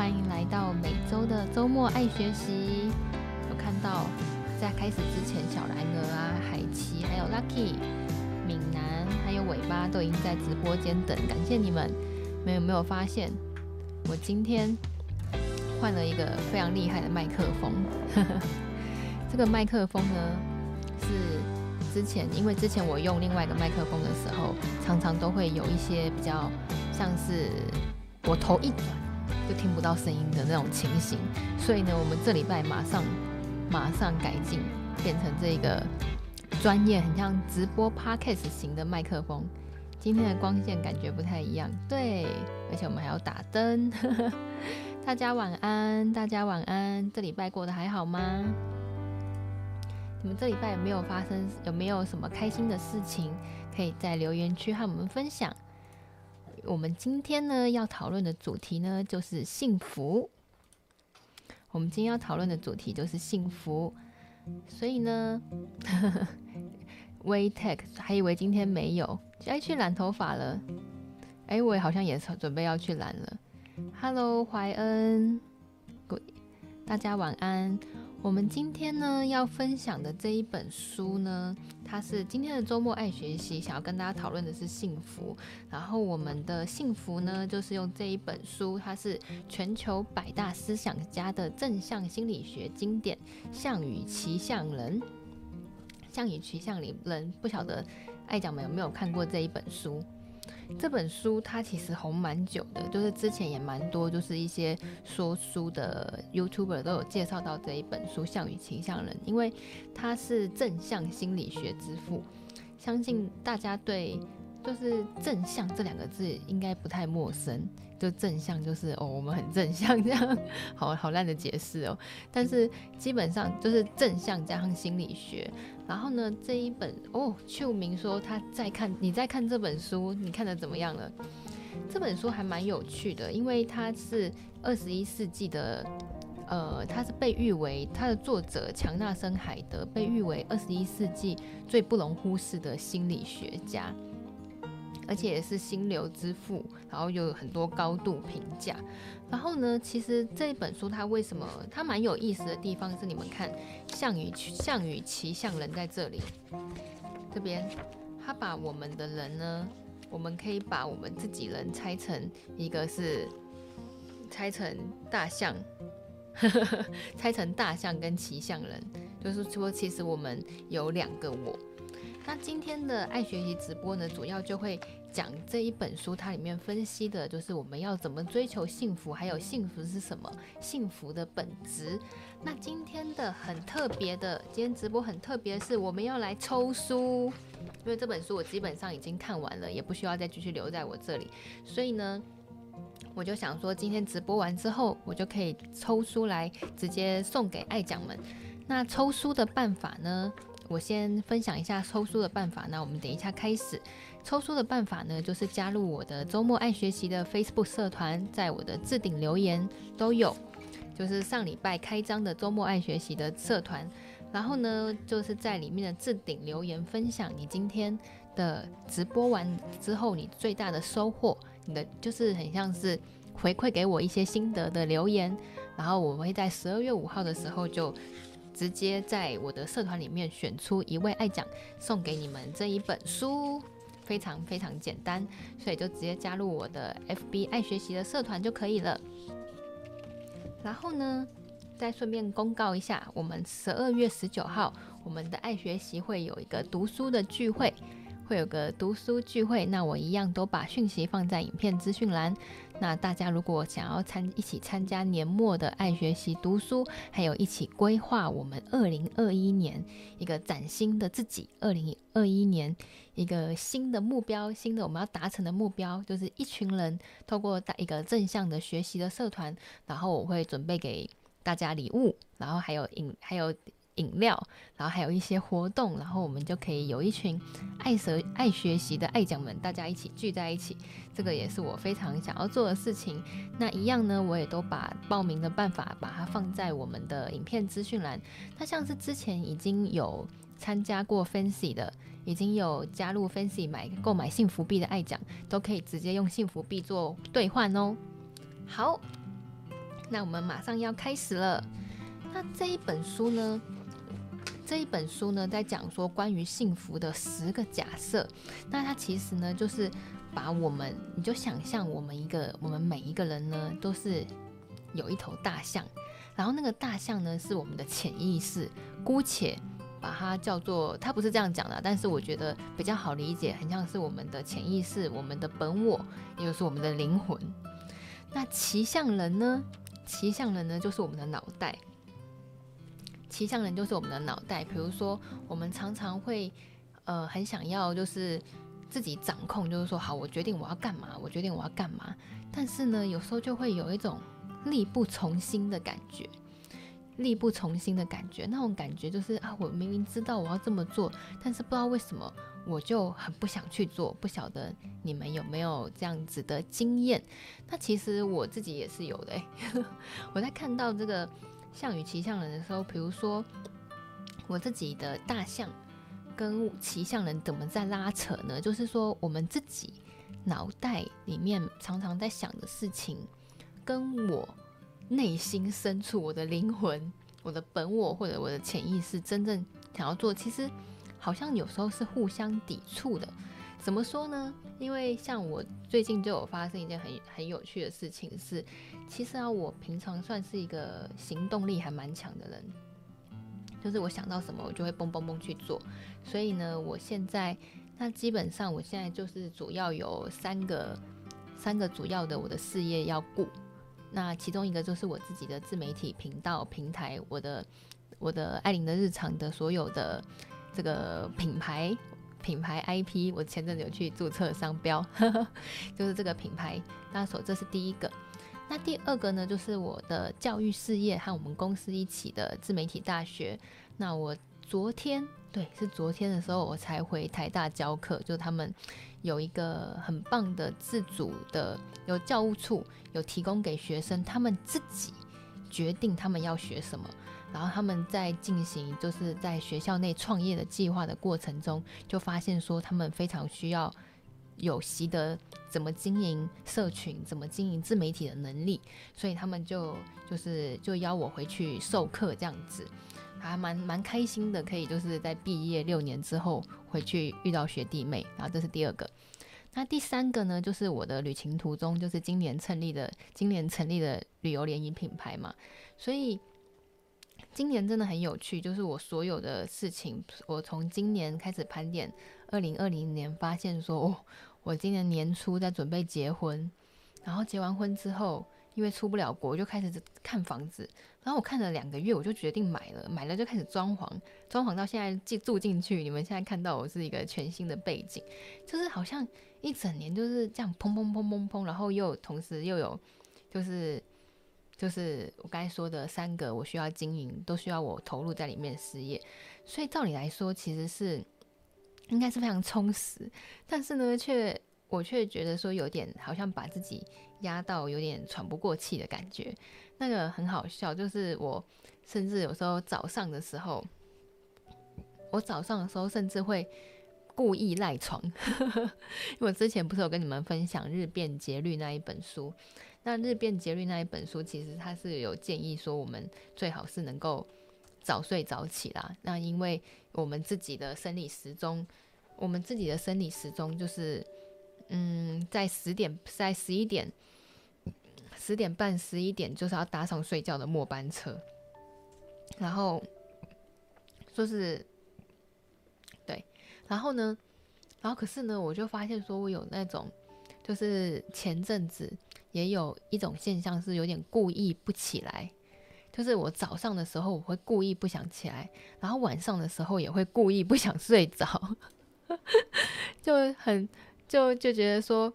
欢迎来到每周的周末爱学习。有看到在开始之前，小蓝鹅啊、海奇、还有 Lucky、闽南还有尾巴都已经在直播间等，感谢你们。你们有没有发现，我今天换了一个非常厉害的麦克风？这个麦克风呢，是。之前，因为之前我用另外一个麦克风的时候，常常都会有一些比较像是我头一转就听不到声音的那种情形，所以呢，我们这礼拜马上马上改进，变成这个专业很像直播 podcast 型的麦克风。今天的光线感觉不太一样，对，而且我们还要打灯。大家晚安，大家晚安，这礼拜过得还好吗？你们这礼拜有没有发生？有没有什么开心的事情？可以在留言区和我们分享。我们今天呢要讨论的主题呢就是幸福。我们今天要讨论的主题就是幸福。所以呢，Waytech 还以为今天没有，该去染头发了。哎，我好像也是准备要去染了。Hello，怀恩，大家晚安。我们今天呢要分享的这一本书呢，它是今天的周末爱学习，想要跟大家讨论的是幸福。然后我们的幸福呢，就是用这一本书，它是全球百大思想家的正向心理学经典《项羽骑象人》。项羽骑象人，不晓得爱讲们有没有看过这一本书？这本书它其实红蛮久的，就是之前也蛮多，就是一些说书的 YouTuber 都有介绍到这一本书《象与骑象人》，因为它是正向心理学之父，相信大家对就是正向这两个字应该不太陌生。就正向就是哦，我们很正向这样，好好烂的解释哦。但是基本上就是正向加上心理学。然后呢，这一本哦，秋明说他在看，你在看这本书，你看的怎么样了？这本书还蛮有趣的，因为它是二十一世纪的，呃，它是被誉为它的作者强纳森海德被誉为二十一世纪最不容忽视的心理学家。而且也是心流之父，然后有很多高度评价。然后呢，其实这一本书它为什么它蛮有意思的地方是，你们看项羽，项羽骑象人在这里，这边他把我们的人呢，我们可以把我们自己人拆成一个是拆成大象，拆成大象跟骑象人，就是说其实我们有两个我。那今天的爱学习直播呢，主要就会。讲这一本书，它里面分析的就是我们要怎么追求幸福，还有幸福是什么，幸福的本质。那今天的很特别的，今天直播很特别的是，我们要来抽书，因为这本书我基本上已经看完了，也不需要再继续留在我这里，所以呢，我就想说，今天直播完之后，我就可以抽书来直接送给爱讲们。那抽书的办法呢，我先分享一下抽书的办法，那我们等一下开始。抽书的办法呢，就是加入我的周末爱学习的 Facebook 社团，在我的置顶留言都有，就是上礼拜开张的周末爱学习的社团，然后呢，就是在里面的置顶留言分享你今天的直播完之后你最大的收获，你的就是很像是回馈给我一些心得的留言，然后我会在十二月五号的时候就直接在我的社团里面选出一位爱讲，送给你们这一本书。非常非常简单，所以就直接加入我的 FB 爱学习的社团就可以了。然后呢，再顺便公告一下，我们十二月十九号，我们的爱学习会有一个读书的聚会。会有个读书聚会，那我一样都把讯息放在影片资讯栏。那大家如果想要参一起参加年末的爱学习读书，还有一起规划我们二零二一年一个崭新的自己，二零二一年一个新的目标，新的我们要达成的目标，就是一群人透过一个正向的学习的社团，然后我会准备给大家礼物，然后还有影还有。饮料，然后还有一些活动，然后我们就可以有一群爱学爱学习的爱讲们，大家一起聚在一起。这个也是我非常想要做的事情。那一样呢，我也都把报名的办法把它放在我们的影片资讯栏。那像是之前已经有参加过 Fancy 的，已经有加入 Fancy 买购买幸福币的爱讲，都可以直接用幸福币做兑换哦。好，那我们马上要开始了。那这一本书呢？这一本书呢，在讲说关于幸福的十个假设。那它其实呢，就是把我们，你就想象我们一个，我们每一个人呢，都是有一头大象，然后那个大象呢，是我们的潜意识，姑且把它叫做，它不是这样讲的，但是我觉得比较好理解，很像是我们的潜意识，我们的本我，也就是我们的灵魂。那骑象人呢？骑象人呢，就是我们的脑袋。骑象人就是我们的脑袋，比如说我们常常会，呃，很想要就是自己掌控，就是说好，我决定我要干嘛，我决定我要干嘛。但是呢，有时候就会有一种力不从心的感觉，力不从心的感觉，那种感觉就是啊，我明明知道我要这么做，但是不知道为什么我就很不想去做。不晓得你们有没有这样子的经验？那其实我自己也是有的。我在看到这个。象与骑象人的时候，比如说我自己的大象跟骑象人怎么在拉扯呢？就是说我们自己脑袋里面常常在想的事情，跟我内心深处我的灵魂、我的本我或者我的潜意识真正想要做，其实好像有时候是互相抵触的。怎么说呢？因为像我最近就有发生一件很很有趣的事情是，其实啊，我平常算是一个行动力还蛮强的人，就是我想到什么我就会蹦蹦蹦去做。所以呢，我现在那基本上我现在就是主要有三个三个主要的我的事业要顾。那其中一个就是我自己的自媒体频道平台，我的我的艾琳的日常的所有的这个品牌。品牌 IP，我前阵子有去注册商标，呵呵，就是这个品牌。那所这是第一个。那第二个呢，就是我的教育事业和我们公司一起的自媒体大学。那我昨天，对，是昨天的时候，我才回台大教课，就他们有一个很棒的自主的，有教务处有提供给学生，他们自己决定他们要学什么。然后他们在进行就是在学校内创业的计划的过程中，就发现说他们非常需要有习得怎么经营社群、怎么经营自媒体的能力，所以他们就就是就邀我回去授课这样子，还蛮蛮开心的，可以就是在毕业六年之后回去遇到学弟妹。然后这是第二个，那第三个呢，就是我的旅行途中，就是今年成立的今年成立的旅游联谊品牌嘛，所以。今年真的很有趣，就是我所有的事情，我从今年开始盘点，二零二零年发现说，哦，我今年年初在准备结婚，然后结完婚之后，因为出不了国，就开始看房子，然后我看了两个月，我就决定买了，买了就开始装潢，装潢到现在进住进去，你们现在看到我是一个全新的背景，就是好像一整年就是这样砰砰砰砰砰，然后又同时又有就是。就是我刚才说的三个，我需要经营，都需要我投入在里面事业，所以照理来说，其实是应该是非常充实，但是呢，却我却觉得说有点好像把自己压到有点喘不过气的感觉。那个很好笑，就是我甚至有时候早上的时候，我早上的时候甚至会故意赖床，因为我之前不是有跟你们分享《日变节律》那一本书。那《日变节律》那一本书，其实它是有建议说，我们最好是能够早睡早起啦。那因为我们自己的生理时钟，我们自己的生理时钟就是，嗯，在十点，在十一点，十点半、十一点就是要搭上睡觉的末班车。然后说是，对，然后呢，然后可是呢，我就发现说我有那种，就是前阵子。也有一种现象是有点故意不起来，就是我早上的时候我会故意不想起来，然后晚上的时候也会故意不想睡着，就很就就觉得说，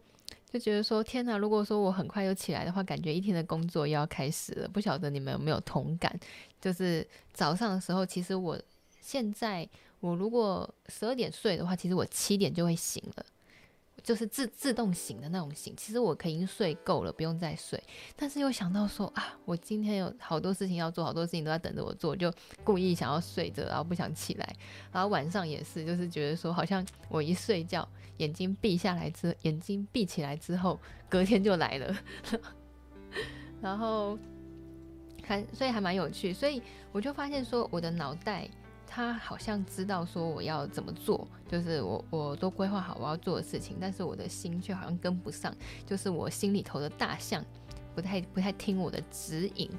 就觉得说天哪，如果说我很快就起来的话，感觉一天的工作又要开始了。不晓得你们有没有同感？就是早上的时候，其实我现在我如果十二点睡的话，其实我七点就会醒了。就是自自动醒的那种醒，其实我可以睡够了，不用再睡。但是又想到说啊，我今天有好多事情要做，好多事情都在等着我做，就故意想要睡着，然后不想起来。然后晚上也是，就是觉得说，好像我一睡觉，眼睛闭下来之，眼睛闭起来之后，隔天就来了。然后还所以还蛮有趣，所以我就发现说，我的脑袋。他好像知道说我要怎么做，就是我我都规划好我要做的事情，但是我的心却好像跟不上，就是我心里头的大象不太不太听我的指引。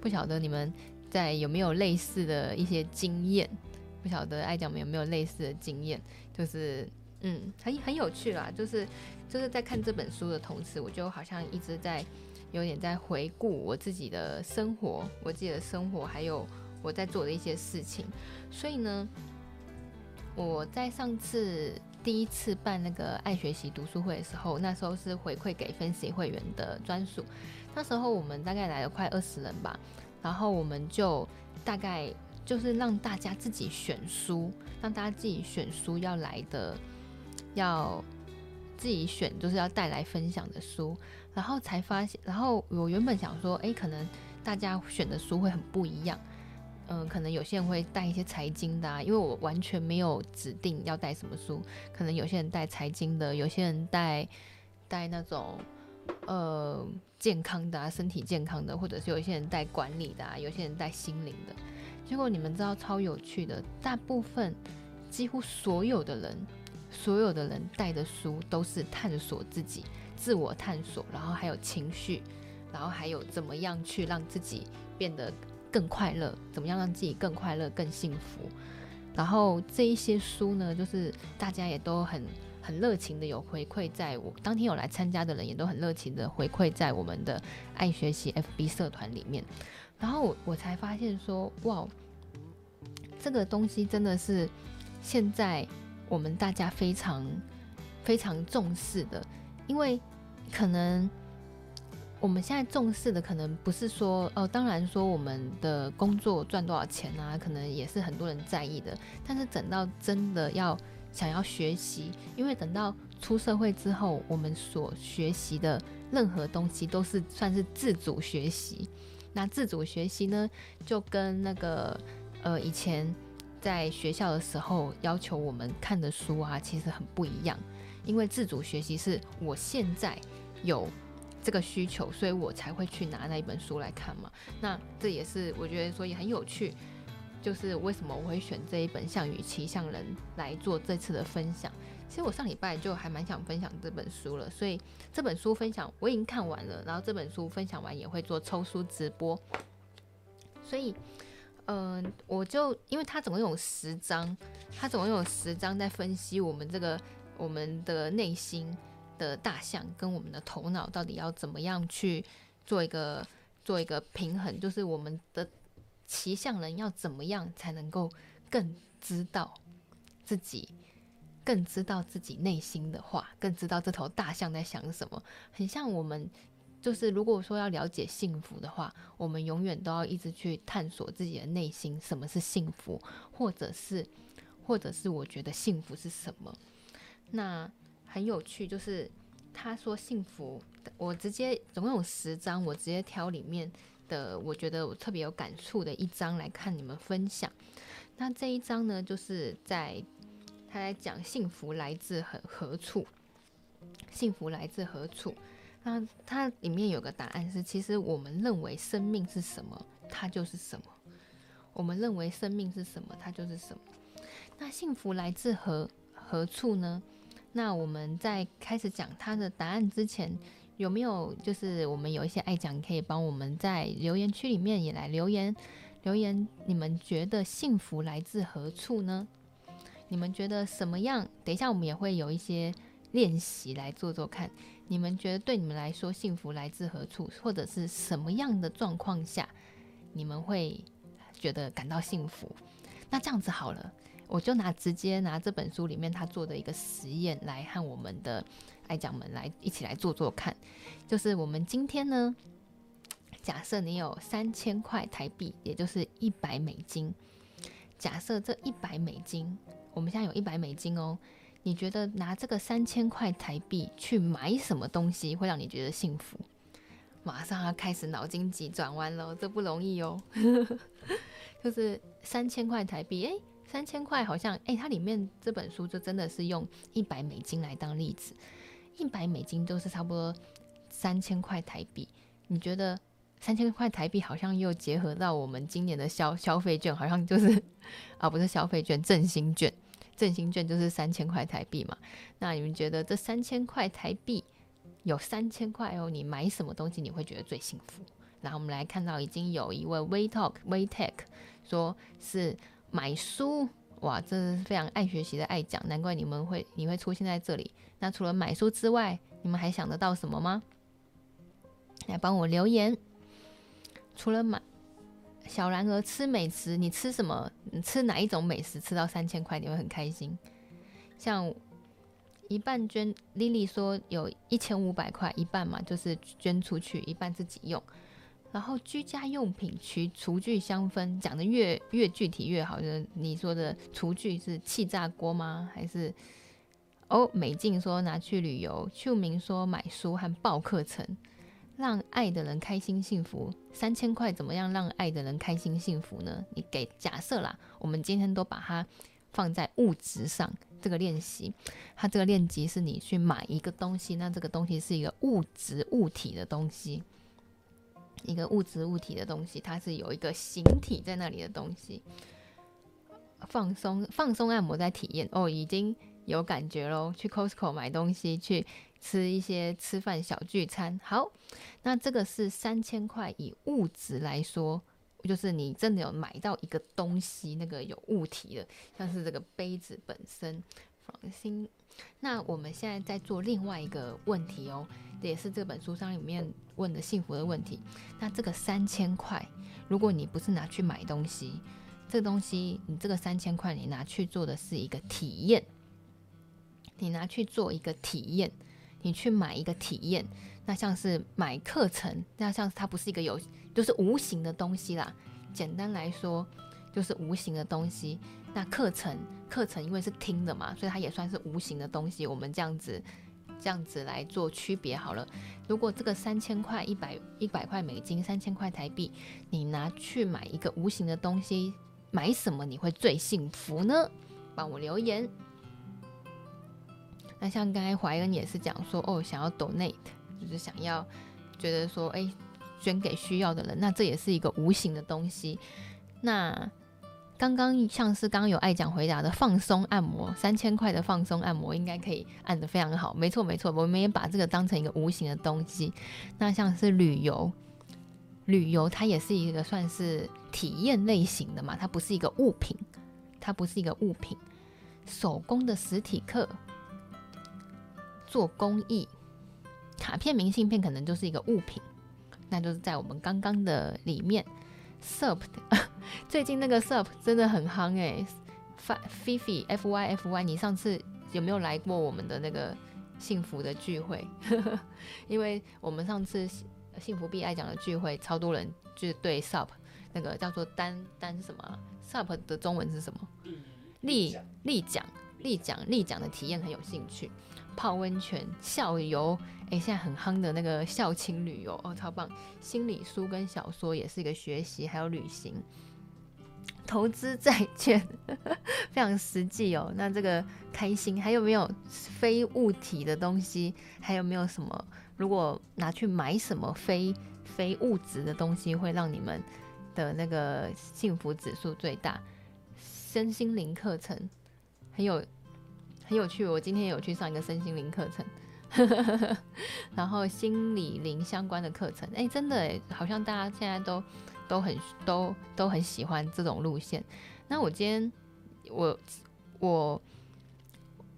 不晓得你们在有没有类似的一些经验？不晓得艾酱们有没有类似的经验？就是嗯，很很有趣啦，就是就是在看这本书的同时，我就好像一直在有点在回顾我自己的生活，我自己的生活还有。我在做的一些事情，所以呢，我在上次第一次办那个爱学习读书会的时候，那时候是回馈给分析会员的专属。那时候我们大概来了快二十人吧，然后我们就大概就是让大家自己选书，让大家自己选书要来的，要自己选，就是要带来分享的书。然后才发现，然后我原本想说，诶，可能大家选的书会很不一样。嗯，可能有些人会带一些财经的啊，因为我完全没有指定要带什么书。可能有些人带财经的，有些人带带那种呃健康的啊，身体健康的，或者是有些人带管理的啊，有些人带心灵的。结果你们知道超有趣的，大部分几乎所有的人，所有的人带的书都是探索自己、自我探索，然后还有情绪，然后还有怎么样去让自己变得。更快乐，怎么样让自己更快乐、更幸福？然后这一些书呢，就是大家也都很很热情的有回馈，在我当天有来参加的人也都很热情的回馈在我们的爱学习 FB 社团里面。然后我我才发现说，哇，这个东西真的是现在我们大家非常非常重视的，因为可能。我们现在重视的可能不是说哦，当然说我们的工作赚多少钱啊，可能也是很多人在意的。但是等到真的要想要学习，因为等到出社会之后，我们所学习的任何东西都是算是自主学习。那自主学习呢，就跟那个呃以前在学校的时候要求我们看的书啊，其实很不一样。因为自主学习是我现在有。这个需求，所以我才会去拿那一本书来看嘛。那这也是我觉得说也很有趣，就是为什么我会选这一本《象与骑象人》来做这次的分享。其实我上礼拜就还蛮想分享这本书了，所以这本书分享我已经看完了，然后这本书分享完也会做抽书直播。所以，嗯、我就因为它总共有十章，它总共有十章在分析我们这个我们的内心。的大象跟我们的头脑到底要怎么样去做一个做一个平衡？就是我们的骑象人要怎么样才能够更知道自己，更知道自己内心的话，更知道这头大象在想什么？很像我们，就是如果说要了解幸福的话，我们永远都要一直去探索自己的内心，什么是幸福，或者是，或者是我觉得幸福是什么？那。很有趣，就是他说幸福，我直接总共有十张，我直接挑里面的我觉得我特别有感触的一张来看你们分享。那这一张呢，就是在他在讲幸福来自何何处？幸福来自何处？那它里面有个答案是，其实我们认为生命是什么，它就是什么。我们认为生命是什么，它就是什么。那幸福来自何何处呢？那我们在开始讲他的答案之前，有没有就是我们有一些爱讲可以帮我们在留言区里面也来留言留言？你们觉得幸福来自何处呢？你们觉得什么样？等一下我们也会有一些练习来做做看。你们觉得对你们来说幸福来自何处，或者是什么样的状况下你们会觉得感到幸福？那这样子好了。我就拿直接拿这本书里面他做的一个实验来和我们的爱讲们来一起来做做看，就是我们今天呢，假设你有三千块台币，也就是一百美金，假设这一百美金，我们现在有一百美金哦，你觉得拿这个三千块台币去买什么东西会让你觉得幸福？马上要开始脑筋急转弯了，这不容易哦。就是三千块台币，哎，三千块好像，哎，它里面这本书就真的是用一百美金来当例子，一百美金都是差不多三千块台币。你觉得三千块台币好像又结合到我们今年的消消费券，好像就是啊，不是消费券，振兴券，振兴券就是三千块台币嘛？那你们觉得这三千块台币？有三千块哦，你买什么东西你会觉得最幸福？然后我们来看到已经有一位 We Talk We Tech 说是买书，哇，这是非常爱学习的爱讲，难怪你们会你会出现在这里。那除了买书之外，你们还想得到什么吗？来帮我留言。除了买小然而吃美食，你吃什么？你吃哪一种美食吃到三千块你会很开心？像。一半捐，Lily 说有一千五百块，一半嘛就是捐出去，一半自己用。然后居家用品区厨具香氛，讲的越越具体越好。就是你说的厨具是气炸锅吗？还是哦？美静说拿去旅游，秀明说买书和报课程，让爱的人开心幸福。三千块怎么样让爱的人开心幸福呢？你给假设啦，我们今天都把它放在物质上。这个练习，它这个练习是你去买一个东西，那这个东西是一个物质物体的东西，一个物质物体的东西，它是有一个形体在那里的东西。放松放松按摩在体验哦，已经有感觉喽。去 Costco 买东西，去吃一些吃饭小聚餐。好，那这个是三千块，以物质来说。就是你真的有买到一个东西，那个有物体的，像是这个杯子本身，放心。那我们现在在做另外一个问题哦，这也是这本书上里面问的幸福的问题。那这个三千块，如果你不是拿去买东西，这个东西你这个三千块你拿去做的是一个体验，你拿去做一个体验，你去买一个体验，那像是买课程，那像是它不是一个有。就是无形的东西啦，简单来说就是无形的东西。那课程课程因为是听的嘛，所以它也算是无形的东西。我们这样子这样子来做区别好了。如果这个三千块一百一百块美金，三千块台币，你拿去买一个无形的东西，买什么你会最幸福呢？帮我留言。那像刚才怀恩也是讲说，哦，想要 donate，就是想要觉得说，哎。捐给需要的人，那这也是一个无形的东西。那刚刚像是刚刚有爱讲回答的放松按摩，三千块的放松按摩应该可以按得非常好。没错没错，我们也把这个当成一个无形的东西。那像是旅游，旅游它也是一个算是体验类型的嘛，它不是一个物品，它不是一个物品。手工的实体课，做公益，卡片、明信片可能就是一个物品。那就是在我们刚刚的里面，SUP 最近那个 SUP 真的很夯哎，Fifi F Y F Y，你上次有没有来过我们的那个幸福的聚会？因为我们上次幸福币爱讲的聚会，超多人就是对 SUP 那个叫做单单什么 SUP 的中文是什么？立立奖立奖立奖的体验很有兴趣。泡温泉、校游，哎，现在很夯的那个校庆旅游哦，超棒！心理书跟小说也是一个学习，还有旅行、投资债券，非常实际哦。那这个开心，还有没有非物体的东西？还有没有什么？如果拿去买什么非非物质的东西，会让你们的那个幸福指数最大？身心灵课程很有。很有趣，我今天有去上一个身心灵课程，然后心理灵相关的课程，哎，真的，好像大家现在都都很都都很喜欢这种路线。那我今天我我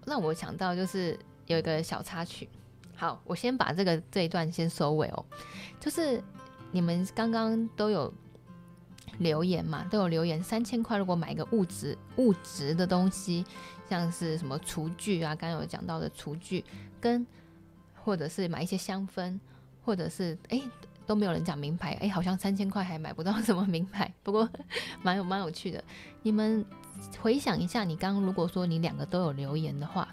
让我想到就是有一个小插曲，好，我先把这个这一段先收尾哦，就是你们刚刚都有留言嘛，都有留言。三千块如果买一个物质物质的东西，像是什么厨具啊，刚刚有讲到的厨具，跟或者是买一些香氛，或者是哎都没有人讲名牌，哎好像三千块还买不到什么名牌。不过蛮有蛮有趣的。你们回想一下，你刚刚如果说你两个都有留言的话，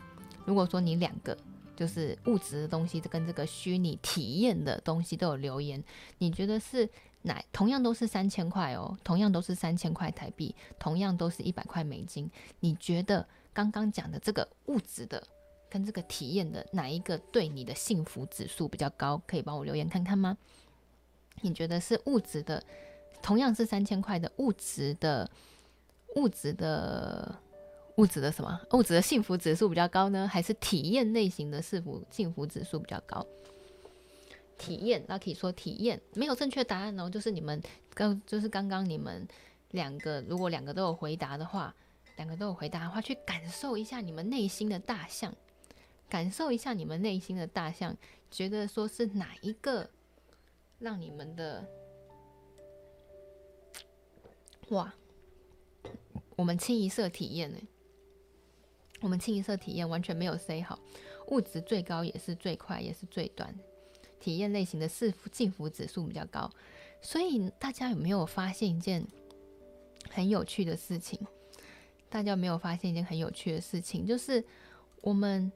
如果说你两个就是物质的东西跟这个虚拟体验的东西都有留言，你觉得是？哪同样都是三千块哦，同样都是三千块台币，同样都是一百块美金。你觉得刚刚讲的这个物质的跟这个体验的哪一个对你的幸福指数比较高？可以帮我留言看看吗？你觉得是物质的，同样是三千块的物质的物质的物质的什么？物质的幸福指数比较高呢？还是体验类型的幸福幸福指数比较高？体验，那可以说体验没有正确答案哦，就是你们刚就是刚刚你们两个，如果两个都有回答的话，两个都有回答的话，去感受一下你们内心的大象，感受一下你们内心的大象，觉得说是哪一个让你们的哇，我们清一色体验呢，我们清一色体验完全没有 say 好，物质最高也是最快也是最短。体验类型的幸福幸福指数比较高，所以大家有没有发现一件很有趣的事情？大家有没有发现一件很有趣的事情？就是我们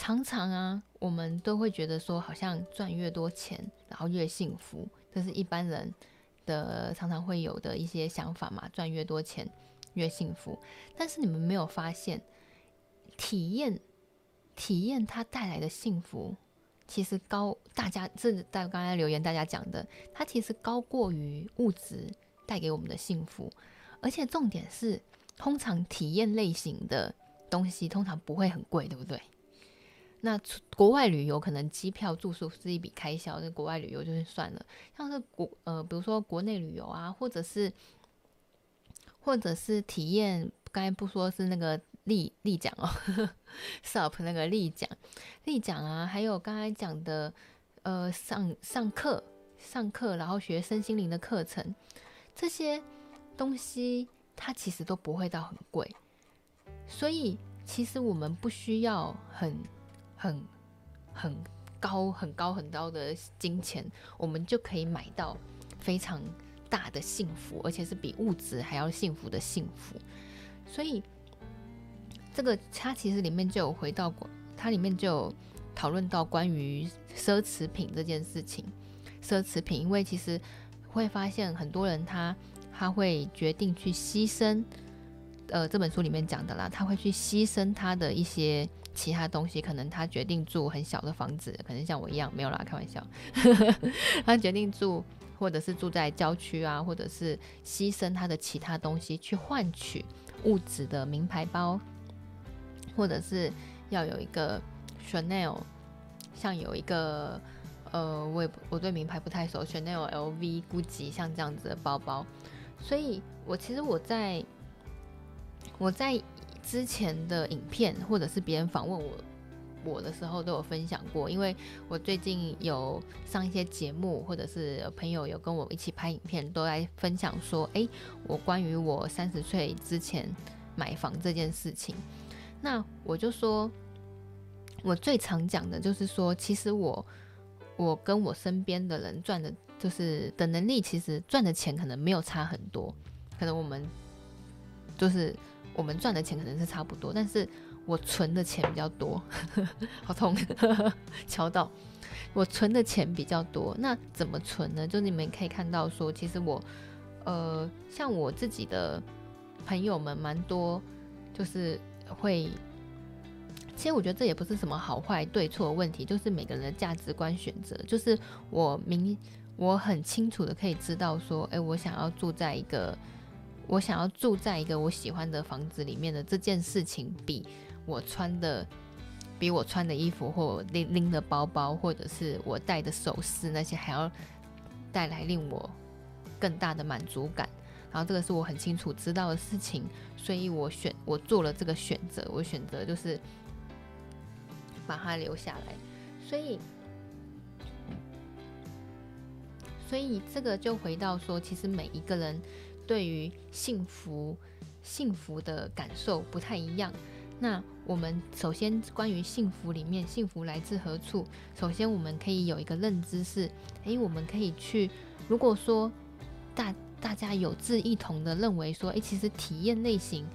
常常啊，我们都会觉得说，好像赚越多钱，然后越幸福，这是一般人的常常会有的一些想法嘛。赚越多钱越幸福，但是你们没有发现，体验体验它带来的幸福。其实高，大家这在刚才留言大家讲的，它其实高过于物质带给我们的幸福，而且重点是，通常体验类型的东西通常不会很贵，对不对？那国外旅游可能机票住宿是一笔开销，那国外旅游就是算了，像是国呃，比如说国内旅游啊，或者是或者是体验，刚才不说是那个。立立奖哦，SUP 那个立奖，立奖啊，还有刚才讲的，呃，上上课上课，然后学身心灵的课程，这些东西它其实都不会到很贵，所以其实我们不需要很很很高很高很高的金钱，我们就可以买到非常大的幸福，而且是比物质还要幸福的幸福，所以。这个它其实里面就有回到过，它里面就有讨论到关于奢侈品这件事情。奢侈品，因为其实会发现很多人他他会决定去牺牲，呃，这本书里面讲的啦，他会去牺牲他的一些其他东西，可能他决定住很小的房子，可能像我一样没有啦，开玩笑，他决定住或者是住在郊区啊，或者是牺牲他的其他东西去换取物质的名牌包。或者是要有一个 Chanel，像有一个呃，我也我对名牌不太熟，Chanel、LV、古奇像这样子的包包，所以我其实我在我在之前的影片或者是别人访问我我的时候都有分享过，因为我最近有上一些节目，或者是朋友有跟我一起拍影片，都来分享说，哎，我关于我三十岁之前买房这件事情。那我就说，我最常讲的就是说，其实我我跟我身边的人赚的，就是的能力，其实赚的钱可能没有差很多，可能我们就是我们赚的钱可能是差不多，但是我存的钱比较多，好痛，敲到我存的钱比较多，那怎么存呢？就你们可以看到说，其实我呃，像我自己的朋友们蛮多，就是。会，其实我觉得这也不是什么好坏对错的问题，就是每个人的价值观选择。就是我明，我很清楚的可以知道说，哎，我想要住在一个，我想要住在一个我喜欢的房子里面的这件事情，比我穿的，比我穿的衣服或拎拎的包包，或者是我戴的首饰那些，还要带来令我更大的满足感。然后这个是我很清楚知道的事情，所以我选我做了这个选择，我选择就是把它留下来。所以，所以这个就回到说，其实每一个人对于幸福幸福的感受不太一样。那我们首先关于幸福里面，幸福来自何处？首先我们可以有一个认知是，诶，我们可以去，如果说大大家有志一同的认为说，诶，其实体验类型，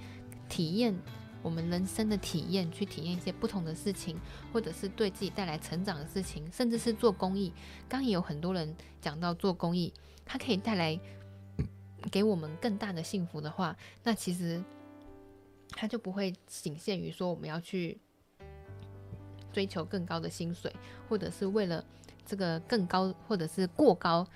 体验我们人生的体验，去体验一些不同的事情，或者是对自己带来成长的事情，甚至是做公益。刚也有很多人讲到做公益，它可以带来给我们更大的幸福的话，那其实。它就不会仅限于说我们要去追求更高的薪水，或者是为了这个更高，或者是过高。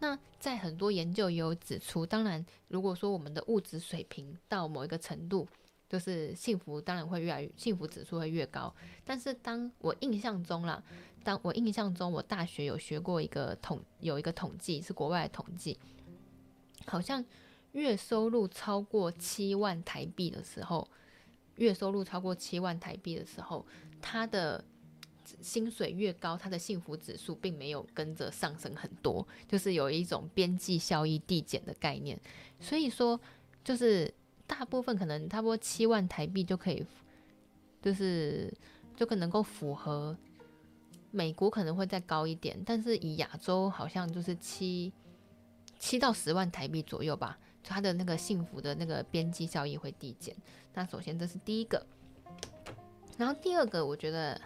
那在很多研究也有指出，当然，如果说我们的物质水平到某一个程度，就是幸福当然会越来越，幸福指数会越高。但是当我印象中啦，当我印象中，我大学有学过一个统，有一个统计是国外的统计，好像。月收入超过七万台币的时候，月收入超过七万台币的时候，他的薪水越高，他的幸福指数并没有跟着上升很多，就是有一种边际效益递减的概念。所以说，就是大部分可能差不多七万台币就可以，就是就可能够符合。美国可能会再高一点，但是以亚洲好像就是七七到十万台币左右吧。他的那个幸福的那个边际效益会递减。那首先这是第一个，然后第二个，我觉得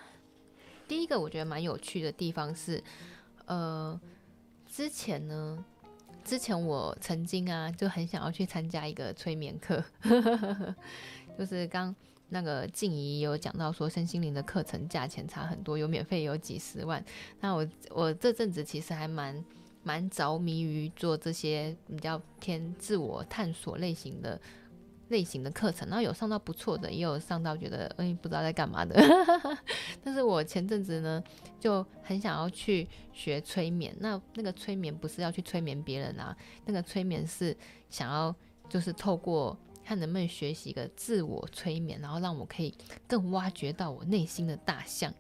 第一个我觉得蛮有趣的地方是，呃，之前呢，之前我曾经啊就很想要去参加一个催眠课，就是刚那个静怡有讲到说身心灵的课程价钱差很多，有免费有几十万。那我我这阵子其实还蛮。蛮着迷于做这些比较偏自我探索类型的类型的课程，然后有上到不错的，也有上到觉得哎不知道在干嘛的。但是我前阵子呢就很想要去学催眠，那那个催眠不是要去催眠别人啊，那个催眠是想要就是透过看能不能学习一个自我催眠，然后让我可以更挖掘到我内心的大象，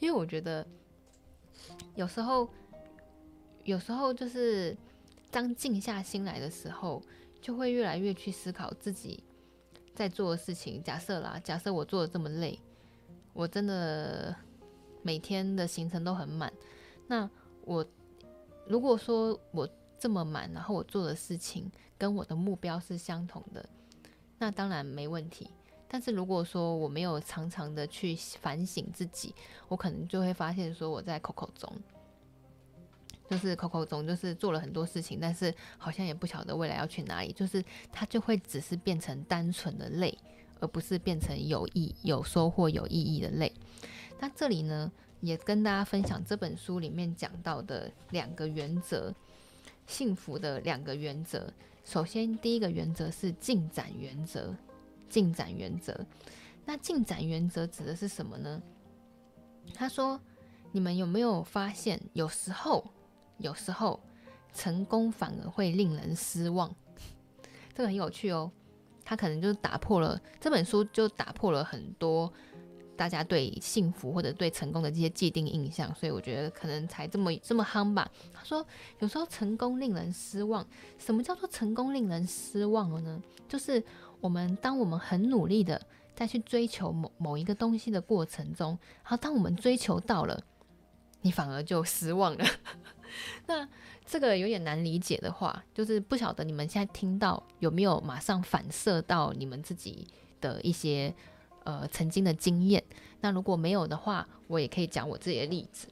因为我觉得有时候。有时候就是当静下心来的时候，就会越来越去思考自己在做的事情。假设啦，假设我做的这么累，我真的每天的行程都很满。那我如果说我这么满，然后我做的事情跟我的目标是相同的，那当然没问题。但是如果说我没有常常的去反省自己，我可能就会发现说我在口口中。就是口口中，就是做了很多事情，但是好像也不晓得未来要去哪里。就是他就会只是变成单纯的累，而不是变成有意、有收获、有意义的累。那这里呢，也跟大家分享这本书里面讲到的两个原则，幸福的两个原则。首先，第一个原则是进展原则。进展原则，那进展原则指的是什么呢？他说：“你们有没有发现，有时候？”有时候成功反而会令人失望，这个很有趣哦。他可能就打破了这本书，就打破了很多大家对幸福或者对成功的这些既定印象，所以我觉得可能才这么这么夯吧。他说，有时候成功令人失望。什么叫做成功令人失望了呢？就是我们当我们很努力的在去追求某某一个东西的过程中，然后当我们追求到了，你反而就失望了。那这个有点难理解的话，就是不晓得你们现在听到有没有马上反射到你们自己的一些呃曾经的经验。那如果没有的话，我也可以讲我自己的例子。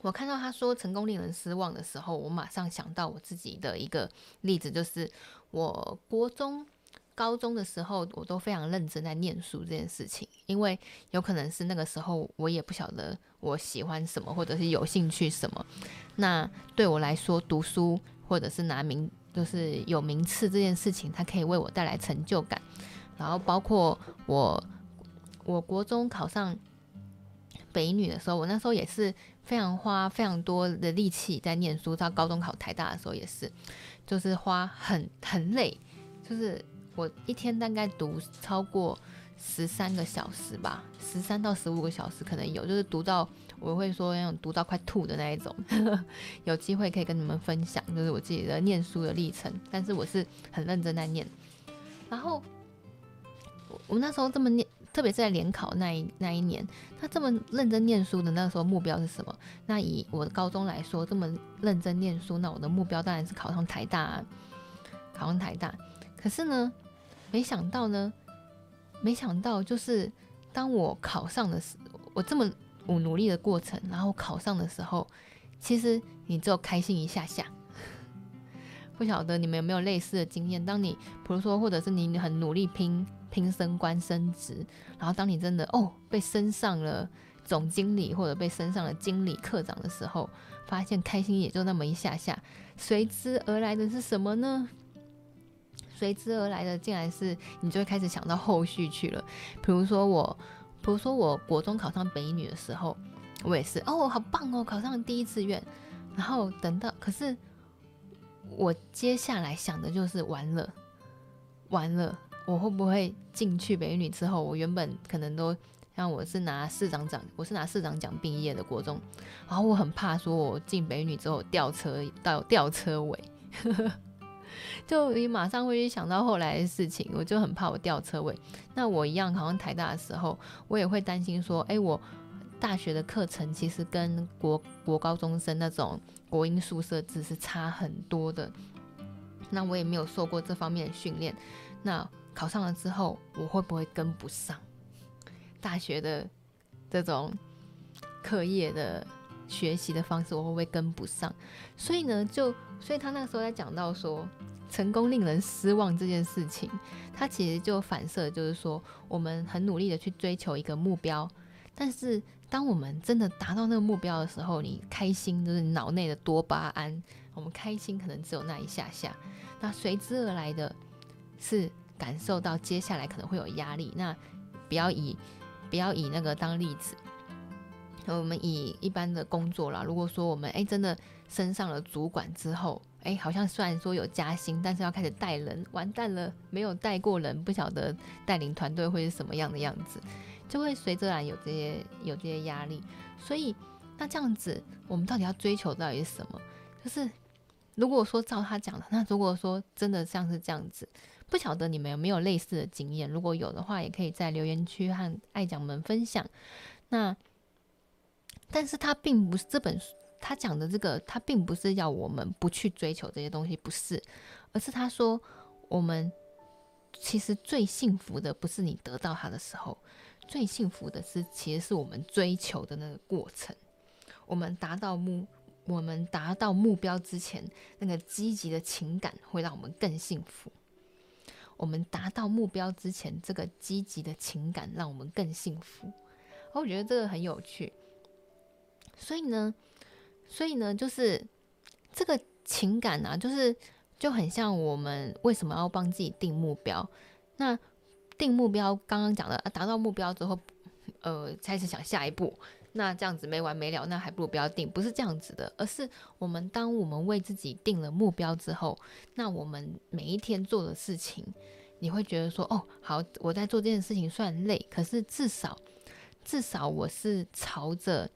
我看到他说成功令人失望的时候，我马上想到我自己的一个例子，就是我国中。高中的时候，我都非常认真在念书这件事情，因为有可能是那个时候我也不晓得我喜欢什么，或者是有兴趣什么。那对我来说，读书或者是拿名，就是有名次这件事情，它可以为我带来成就感。然后包括我，我国中考上北女的时候，我那时候也是非常花非常多的力气在念书。到高中考台大的时候也是，就是花很很累，就是。我一天大概读超过十三个小时吧，十三到十五个小时可能有，就是读到我会说那种读到快吐的那一种。有机会可以跟你们分享，就是我自己的念书的历程。但是我是很认真在念，然后我那时候这么念。特别是在联考那一那一年，他这么认真念书的那时候目标是什么？那以我的高中来说，这么认真念书，那我的目标当然是考上台大啊，考上台大。可是呢，没想到呢，没想到就是当我考上的时，我这么我努力的过程，然后考上的时候，其实你只有开心一下下。不晓得你们有没有类似的经验？当你比如说，或者是你很努力拼。拼升官升职，然后当你真的哦被升上了总经理或者被升上了经理科长的时候，发现开心也就那么一下下，随之而来的是什么呢？随之而来的竟然是你就会开始想到后续去了。比如说我，比如说我国中考上北女的时候，我也是哦好棒哦考上第一志愿，然后等到可是我接下来想的就是完了，完了。我会不会进去北女之后，我原本可能都像我是拿市长奖，我是拿市长奖毕业的国中，然后我很怕说我进北女之后吊车到吊车尾，就你马上会想到后来的事情，我就很怕我掉车尾。那我一样考上台大的时候，我也会担心说，哎，我大学的课程其实跟国国高中生那种国英数社自是差很多的，那我也没有受过这方面的训练，那。考上了之后，我会不会跟不上大学的这种课业的学习的方式？我会不会跟不上？所以呢，就所以他那个时候在讲到说，成功令人失望这件事情，他其实就反射，就是说，我们很努力的去追求一个目标，但是当我们真的达到那个目标的时候，你开心就是脑内的多巴胺，我们开心可能只有那一下下，那随之而来的是。感受到接下来可能会有压力，那不要以不要以那个当例子。我们以一般的工作啦，如果说我们诶真的升上了主管之后，诶好像虽然说有加薪，但是要开始带人，完蛋了，没有带过人，不晓得带领团队会是什么样的样子，就会随之而来有这些有这些压力。所以那这样子，我们到底要追求到底是什么？就是如果说照他讲的，那如果说真的像是这样子。不晓得你们有没有类似的经验？如果有的话，也可以在留言区和爱讲们分享。那，但是他并不是这本书，他讲的这个，他并不是要我们不去追求这些东西，不是，而是他说，我们其实最幸福的不是你得到它的时候，最幸福的是，其实是我们追求的那个过程。我们达到目，我们达到目标之前，那个积极的情感会让我们更幸福。我们达到目标之前，这个积极的情感让我们更幸福。我觉得这个很有趣。所以呢，所以呢，就是这个情感啊，就是就很像我们为什么要帮自己定目标？那定目标，刚刚讲的，达到目标之后，呃，开始想下一步。那这样子没完没了，那还不如不要定，不是这样子的，而是我们当我们为自己定了目标之后，那我们每一天做的事情，你会觉得说，哦，好，我在做这件事情虽然累，可是至少至少我是朝着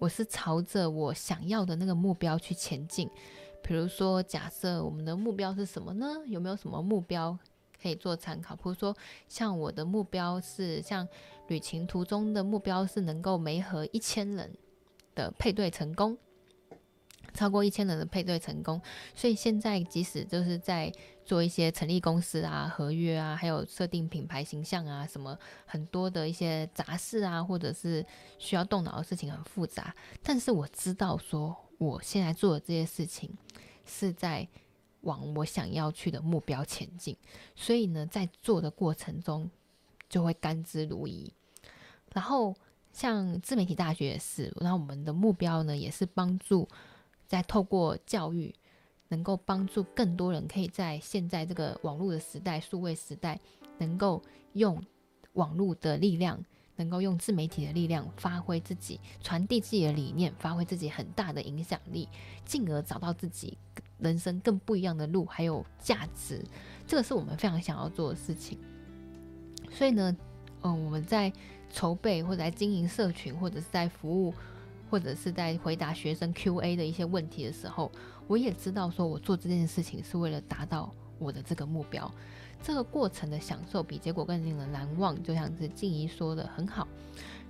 我是朝着我想要的那个目标去前进。比如说，假设我们的目标是什么呢？有没有什么目标可以做参考？比如说，像我的目标是像。旅行途中的目标是能够媒合一千人的配对成功，超过一千人的配对成功。所以现在即使就是在做一些成立公司啊、合约啊，还有设定品牌形象啊，什么很多的一些杂事啊，或者是需要动脑的事情很复杂。但是我知道说，我现在做的这些事情是在往我想要去的目标前进。所以呢，在做的过程中就会甘之如饴。然后，像自媒体大学也是，然后我们的目标呢，也是帮助在透过教育，能够帮助更多人可以在现在这个网络的时代、数位时代，能够用网络的力量，能够用自媒体的力量，发挥自己，传递自己的理念，发挥自己很大的影响力，进而找到自己人生更不一样的路，还有价值，这个是我们非常想要做的事情。所以呢，嗯，我们在筹备或者在经营社群，或者是在服务，或者是在回答学生 Q&A 的一些问题的时候，我也知道说我做这件事情是为了达到我的这个目标。这个过程的享受比结果更令人难忘，就像是静怡说的很好，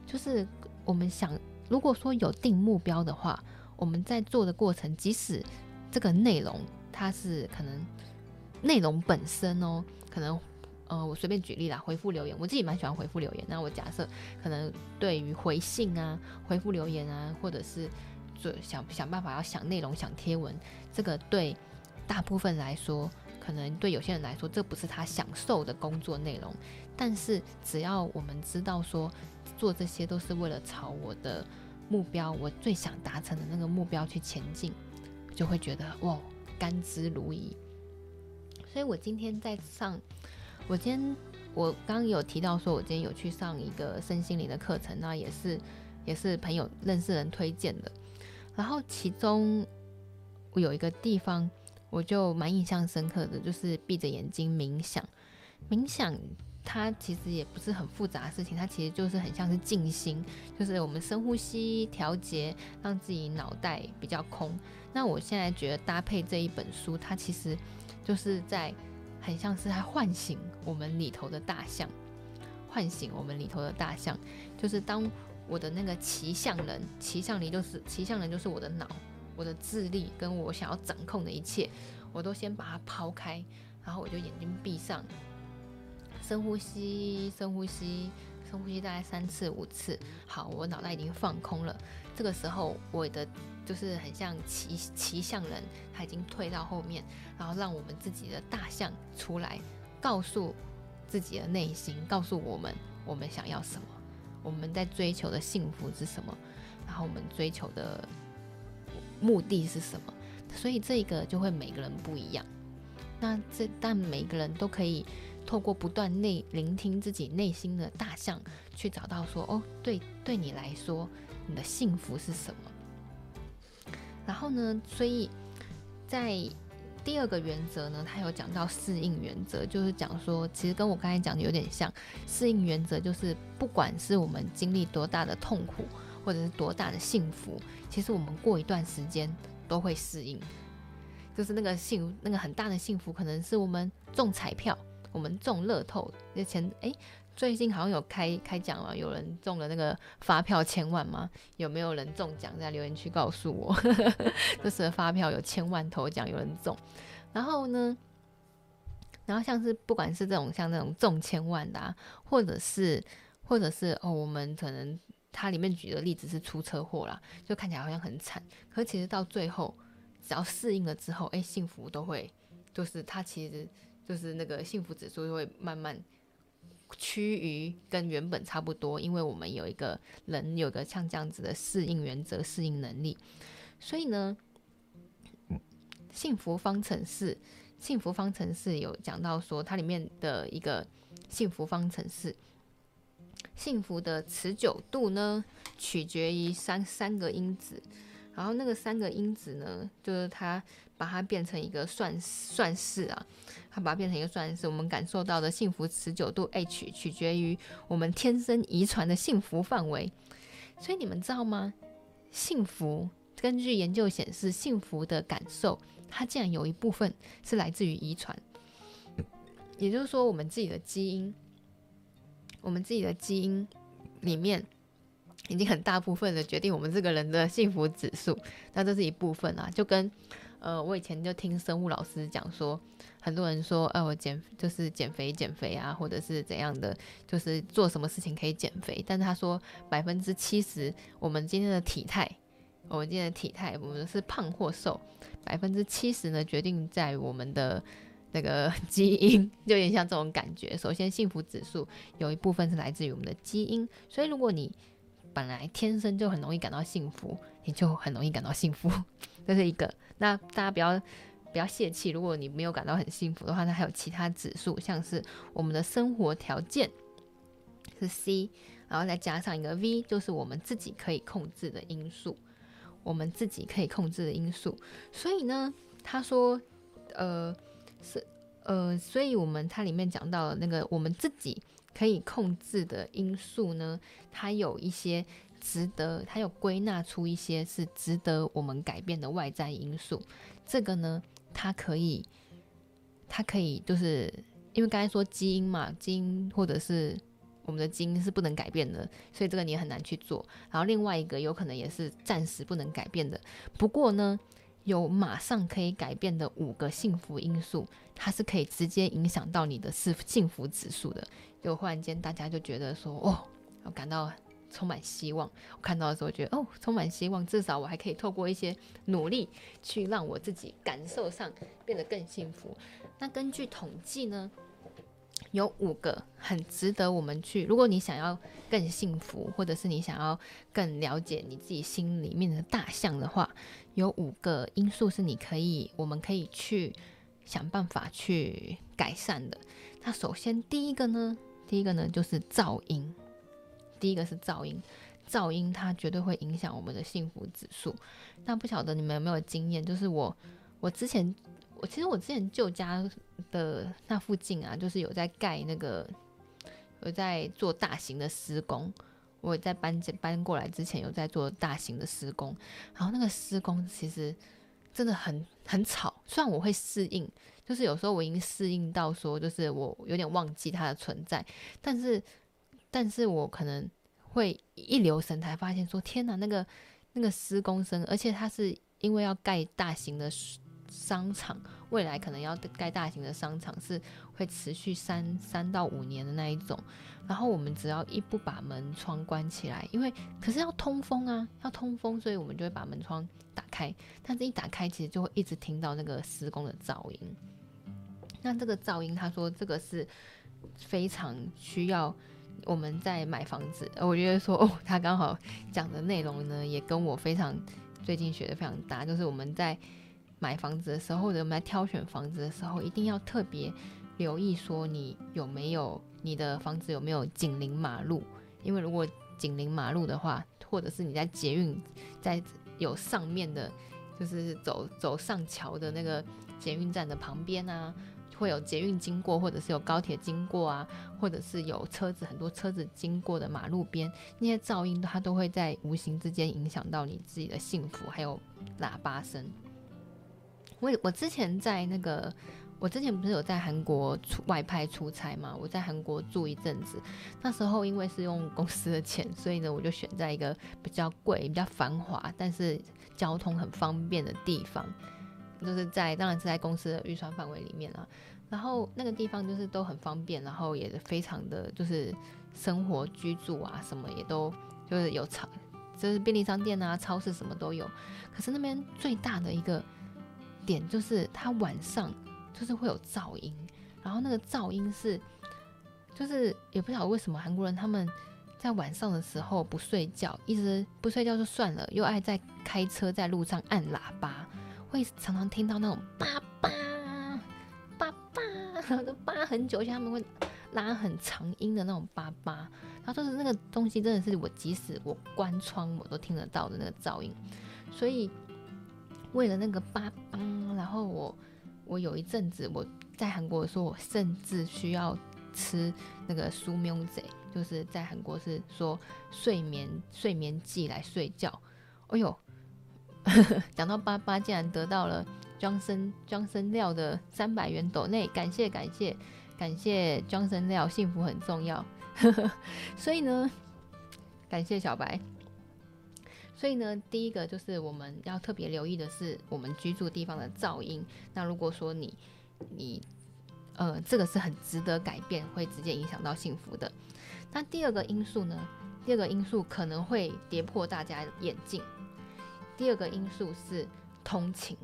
就是我们想，如果说有定目标的话，我们在做的过程，即使这个内容它是可能内容本身哦，可能呃，我随便举例啦，回复留言，我自己蛮喜欢回复留言。那我假设可能对于回信啊、回复留言啊，或者是做想想办法要想内容、想贴文，这个对大部分来说。可能对有些人来说，这不是他享受的工作内容，但是只要我们知道说，做这些都是为了朝我的目标，我最想达成的那个目标去前进，就会觉得哇，甘之如饴。所以我今天在上，我今天我刚有提到说，我今天有去上一个身心灵的课程，那也是也是朋友认识人推荐的，然后其中我有一个地方。我就蛮印象深刻的，就是闭着眼睛冥想。冥想它其实也不是很复杂的事情，它其实就是很像是静心，就是我们深呼吸调节，让自己脑袋比较空。那我现在觉得搭配这一本书，它其实就是在很像是在唤醒我们里头的大象，唤醒我们里头的大象。就是当我的那个骑象人，骑象人就是骑象人，就是我的脑。我的智力跟我想要掌控的一切，我都先把它抛开，然后我就眼睛闭上，深呼吸，深呼吸，深呼吸，大概三次五次。好，我脑袋已经放空了。这个时候，我的就是很像骑骑象人，他已经退到后面，然后让我们自己的大象出来，告诉自己的内心，告诉我们我们想要什么，我们在追求的幸福是什么，然后我们追求的。目的是什么？所以这个就会每个人不一样。那这但每个人都可以透过不断内聆听自己内心的大象，去找到说哦，对，对你来说，你的幸福是什么？然后呢，所以在第二个原则呢，他有讲到适应原则，就是讲说，其实跟我刚才讲的有点像。适应原则就是，不管是我们经历多大的痛苦。或者是多大的幸福，其实我们过一段时间都会适应。就是那个幸，那个很大的幸福，可能是我们中彩票，我们中乐透。那钱哎，最近好像有开开奖了，有人中了那个发票千万吗？有没有人中奖？在留言区告诉我。就是发票有千万头奖，有人中。然后呢，然后像是不管是这种像那种中千万的啊，或者是或者是哦，我们可能。它里面举的例子是出车祸啦，就看起来好像很惨，可其实到最后，只要适应了之后，哎，幸福都会，就是它其实就是那个幸福指数就会慢慢趋于跟原本差不多，因为我们有一个人有个像这样子的适应原则、适应能力，所以呢，幸福方程式，幸福方程式有讲到说，它里面的一个幸福方程式。幸福的持久度呢，取决于三三个因子，然后那个三个因子呢，就是它把它变成一个算算式啊，它把它变成一个算式，我们感受到的幸福持久度 H 取决于我们天生遗传的幸福范围，所以你们知道吗？幸福根据研究显示，幸福的感受它竟然有一部分是来自于遗传，也就是说，我们自己的基因。我们自己的基因里面已经很大部分的决定我们这个人的幸福指数，那这是一部分啊。就跟呃，我以前就听生物老师讲说，很多人说，呃，我减就是减肥减肥啊，或者是怎样的，就是做什么事情可以减肥。但是他说百分之七十，我们今天的体态，我们今天的体态，我们是胖或瘦，百分之七十呢决定在我们的。那个 基因就有点像这种感觉。首先，幸福指数有一部分是来自于我们的基因，所以如果你本来天生就很容易感到幸福，你就很容易感到幸福，这是一个。那大家不要不要泄气，如果你没有感到很幸福的话，那还有其他指数，像是我们的生活条件是 C，然后再加上一个 V，就是我们自己可以控制的因素，我们自己可以控制的因素。所以呢。他说，呃，是呃，所以我们它里面讲到了那个我们自己可以控制的因素呢，它有一些值得，它有归纳出一些是值得我们改变的外在因素。这个呢，它可以，它可以，就是因为刚才说基因嘛，基因或者是。我们的基因是不能改变的，所以这个你也很难去做。然后另外一个有可能也是暂时不能改变的。不过呢，有马上可以改变的五个幸福因素，它是可以直接影响到你的幸幸福指数的。就忽然间大家就觉得说，哦，我感到充满希望。我看到的时候觉得，哦，充满希望，至少我还可以透过一些努力去让我自己感受上变得更幸福。那根据统计呢，有五个很值得我们去。如果你想要更幸福，或者是你想要更了解你自己心里面的大象的话，有五个因素是你可以，我们可以去想办法去改善的。那首先第一个呢，第一个呢就是噪音。第一个是噪音，噪音它绝对会影响我们的幸福指数。那不晓得你们有没有经验？就是我，我之前。我其实我之前旧家的那附近啊，就是有在盖那个，有在做大型的施工。我在搬搬过来之前有在做大型的施工，然后那个施工其实真的很很吵。虽然我会适应，就是有时候我已经适应到说，就是我有点忘记它的存在，但是但是我可能会一留神才发现说，天哪，那个那个施工声，而且它是因为要盖大型的。商场未来可能要盖大型的商场，是会持续三三到五年的那一种。然后我们只要一不把门窗关起来，因为可是要通风啊，要通风，所以我们就会把门窗打开。但是一打开，其实就会一直听到那个施工的噪音。那这个噪音，他说这个是非常需要我们在买房子。我觉得说哦，他刚好讲的内容呢，也跟我非常最近学的非常搭，就是我们在。买房子的时候，或者我们在挑选房子的时候，一定要特别留意说你有没有你的房子有没有紧邻马路，因为如果紧邻马路的话，或者是你在捷运在有上面的，就是走走上桥的那个捷运站的旁边啊，会有捷运经过，或者是有高铁经过啊，或者是有车子很多车子经过的马路边，那些噪音它都会在无形之间影响到你自己的幸福，还有喇叭声。我我之前在那个，我之前不是有在韩国出外派出差嘛？我在韩国住一阵子，那时候因为是用公司的钱，所以呢，我就选在一个比较贵、比较繁华，但是交通很方便的地方，就是在当然是在公司的预算范围里面啦。然后那个地方就是都很方便，然后也非常的就是生活居住啊，什么也都就是有超，就是便利商店啊、超市什么都有。可是那边最大的一个。点就是它晚上就是会有噪音，然后那个噪音是，就是也不晓得为什么韩国人他们在晚上的时候不睡觉，一直不睡觉就算了，又爱在开车在路上按喇叭，会常常听到那种叭叭叭，然后就叭很久，而且他们会拉很长音的那种叭叭，然后就是那个东西真的是我即使我关窗我都听得到的那个噪音，所以。为了那个叭叭，然后我我有一阵子我在韩国的时候，我甚至需要吃那个舒眠剂，就是在韩国是说睡眠睡眠剂来睡觉。哎呦，讲到叭叭，竟然得到了庄森庄森料的三百元斗内，感谢感谢感谢庄森料，幸福很重要。所以呢，感谢小白。所以呢，第一个就是我们要特别留意的是我们居住地方的噪音。那如果说你你呃这个是很值得改变，会直接影响到幸福的。那第二个因素呢？第二个因素可能会跌破大家眼镜。第二个因素是通勤，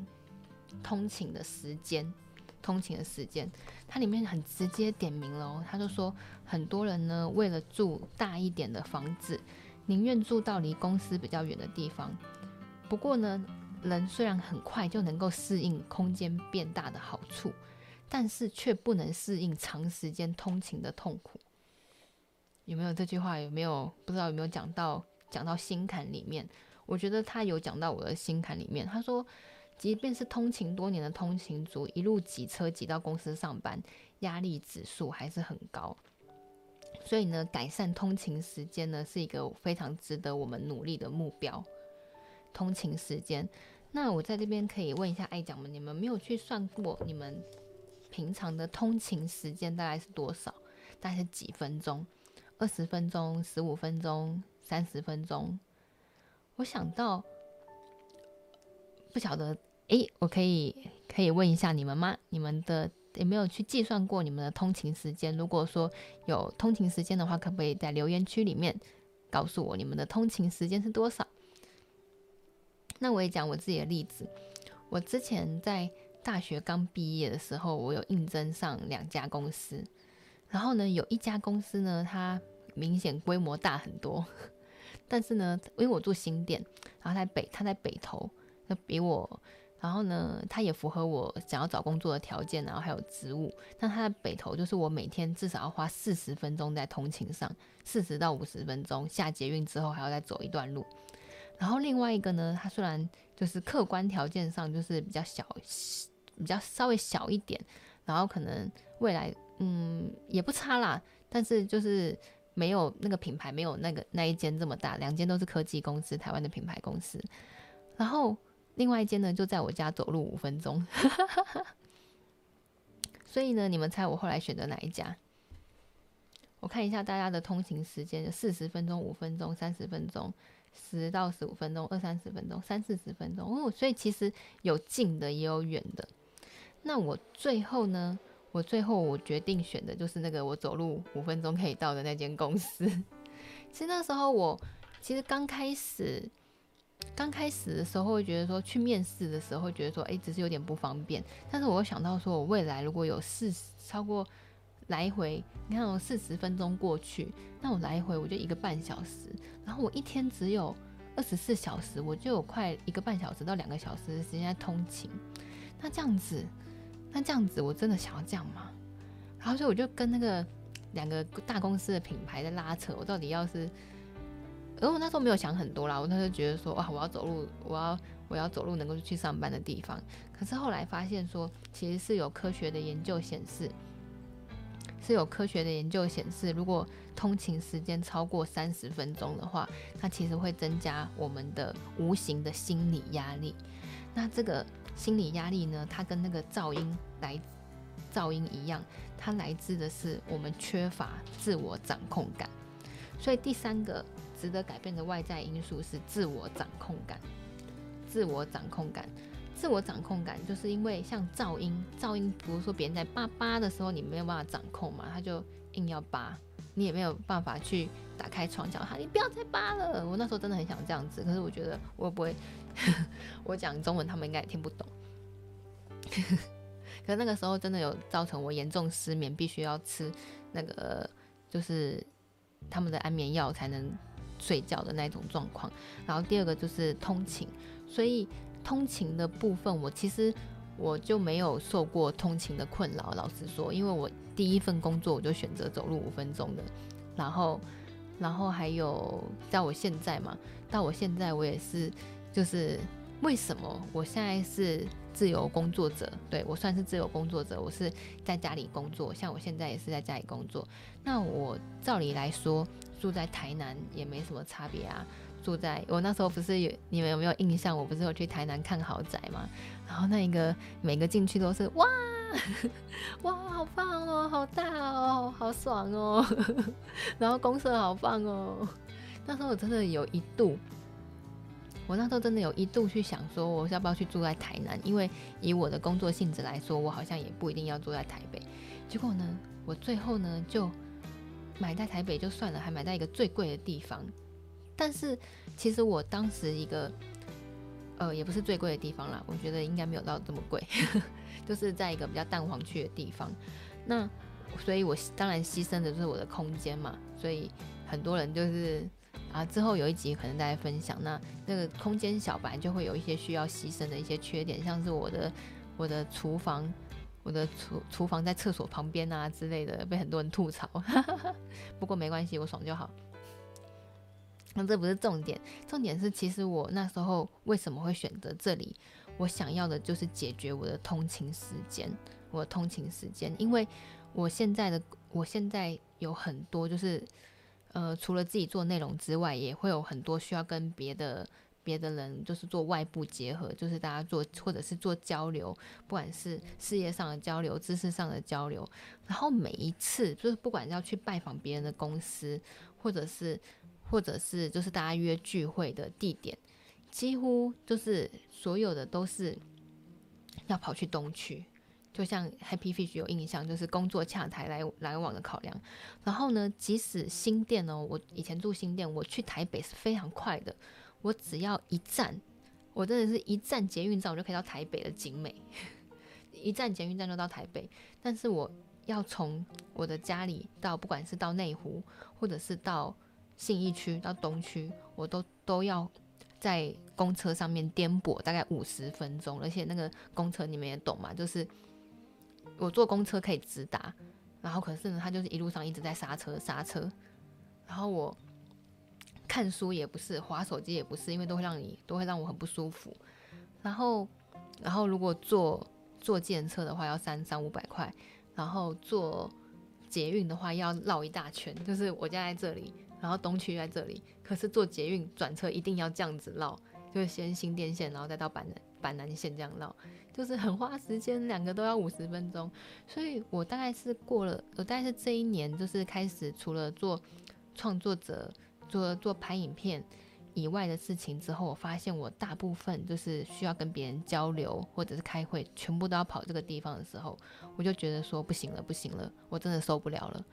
通勤的时间，通勤的时间，它里面很直接点名了，他就说很多人呢为了住大一点的房子。宁愿住到离公司比较远的地方，不过呢，人虽然很快就能够适应空间变大的好处，但是却不能适应长时间通勤的痛苦。有没有这句话？有没有不知道有没有讲到讲到心坎里面？我觉得他有讲到我的心坎里面。他说，即便是通勤多年的通勤族，一路挤车挤到公司上班，压力指数还是很高。所以呢，改善通勤时间呢，是一个非常值得我们努力的目标。通勤时间，那我在这边可以问一下爱讲们，你们没有去算过你们平常的通勤时间大概是多少？大概是几分钟？二十分钟、十五分钟、三十分钟？我想到，不晓得，诶，我可以可以问一下你们吗？你们的有没有去计算过你们的通勤时间？如果说有通勤时间的话，可不可以在留言区里面告诉我你们的通勤时间是多少？那我也讲我自己的例子，我之前在大学刚毕业的时候，我有应征上两家公司，然后呢，有一家公司呢，它明显规模大很多，但是呢，因为我住新店，然后在北，他在北投，那比我，然后呢，他也符合我想要找工作的条件，然后还有职务，但他的北投，就是我每天至少要花四十分钟在通勤上，四十到五十分钟，下捷运之后还要再走一段路。然后另外一个呢，它虽然就是客观条件上就是比较小，比较稍微小一点，然后可能未来嗯也不差啦，但是就是没有那个品牌没有那个那一间这么大，两间都是科技公司，台湾的品牌公司。然后另外一间呢就在我家走路五分钟，所以呢，你们猜我后来选择哪一家？我看一下大家的通勤时间，四十分钟、五分钟、三十分钟。十到十五分钟，二三十分钟，三四十分钟哦，所以其实有近的也有远的。那我最后呢？我最后我决定选的就是那个我走路五分钟可以到的那间公司。其实那时候我其实刚开始刚开始的时候会觉得说，去面试的时候会觉得说，哎，只是有点不方便。但是我又想到说，我未来如果有四十超过。来回，你看我四十分钟过去，那我来回我就一个半小时，然后我一天只有二十四小时，我就有快一个半小时到两个小时的时间在通勤。那这样子，那这样子我真的想要这样吗？然后所以我就跟那个两个大公司的品牌在拉扯，我到底要是，而我那时候没有想很多啦，我那时候觉得说哇，我要走路，我要我要走路能够去上班的地方。可是后来发现说，其实是有科学的研究显示。是有科学的研究显示，如果通勤时间超过三十分钟的话，它其实会增加我们的无形的心理压力。那这个心理压力呢，它跟那个噪音来噪音一样，它来自的是我们缺乏自我掌控感。所以第三个值得改变的外在因素是自我掌控感。自我掌控感。自我掌控感，就是因为像噪音，噪音，比如说别人在叭叭的时候，你没有办法掌控嘛，他就硬要叭，你也没有办法去打开窗叫他，你不要再叭了。我那时候真的很想这样子，可是我觉得我不会，我讲中文他们应该也听不懂。可那个时候真的有造成我严重失眠，必须要吃那个就是他们的安眠药才能睡觉的那种状况。然后第二个就是通勤，所以。通勤的部分，我其实我就没有受过通勤的困扰。老实说，因为我第一份工作我就选择走路五分钟的，然后，然后还有到我现在嘛，到我现在我也是，就是为什么我现在是自由工作者？对，我算是自由工作者，我是在家里工作，像我现在也是在家里工作。那我照理来说，住在台南也没什么差别啊。住在我那时候不是有你们有没有印象？我不是有去台南看豪宅吗？然后那一个每个进去都是哇 哇，好棒哦，好大哦，好爽哦，然后公设好棒哦。那时候我真的有一度，我那时候真的有一度去想说，我要不要去住在台南？因为以我的工作性质来说，我好像也不一定要住在台北。结果呢，我最后呢就买在台北就算了，还买在一个最贵的地方。但是其实我当时一个，呃，也不是最贵的地方啦，我觉得应该没有到这么贵，就是在一个比较淡黄区的地方。那所以，我当然牺牲的就是我的空间嘛。所以很多人就是啊，之后有一集可能大家分享，那那个空间小白就会有一些需要牺牲的一些缺点，像是我的我的厨房，我的厨厨房在厕所旁边啊之类的，被很多人吐槽。不过没关系，我爽就好。那这不是重点，重点是其实我那时候为什么会选择这里？我想要的就是解决我的通勤时间，我的通勤时间，因为我现在的我现在有很多就是，呃，除了自己做内容之外，也会有很多需要跟别的别的人就是做外部结合，就是大家做或者是做交流，不管是事业上的交流、知识上的交流，然后每一次就是不管要去拜访别人的公司，或者是或者是就是大家约聚会的地点。几乎就是所有的都是要跑去东区，就像 Happy Fish 有印象，就是工作洽谈来来往的考量。然后呢，即使新店哦，我以前住新店，我去台北是非常快的，我只要一站，我真的是一站捷运站，我就可以到台北的景美，一站捷运站就到台北。但是我要从我的家里到，不管是到内湖，或者是到信义区、到东区，我都都要。在公车上面颠簸大概五十分钟，而且那个公车你们也懂嘛，就是我坐公车可以直达，然后可是呢，他就是一路上一直在刹车刹车，然后我看书也不是，滑手机也不是，因为都会让你都会让我很不舒服。然后，然后如果坐坐电车的话要三三五百块，然后坐捷运的话要绕一大圈，就是我家在这里。然后东区在这里，可是坐捷运转车一定要这样子绕，就是先新店线，然后再到板南板南线这样绕，就是很花时间，两个都要五十分钟。所以我大概是过了，我大概是这一年就是开始，除了做创作者、做做拍影片以外的事情之后，我发现我大部分就是需要跟别人交流或者是开会，全部都要跑这个地方的时候，我就觉得说不行了，不行了，我真的受不了了。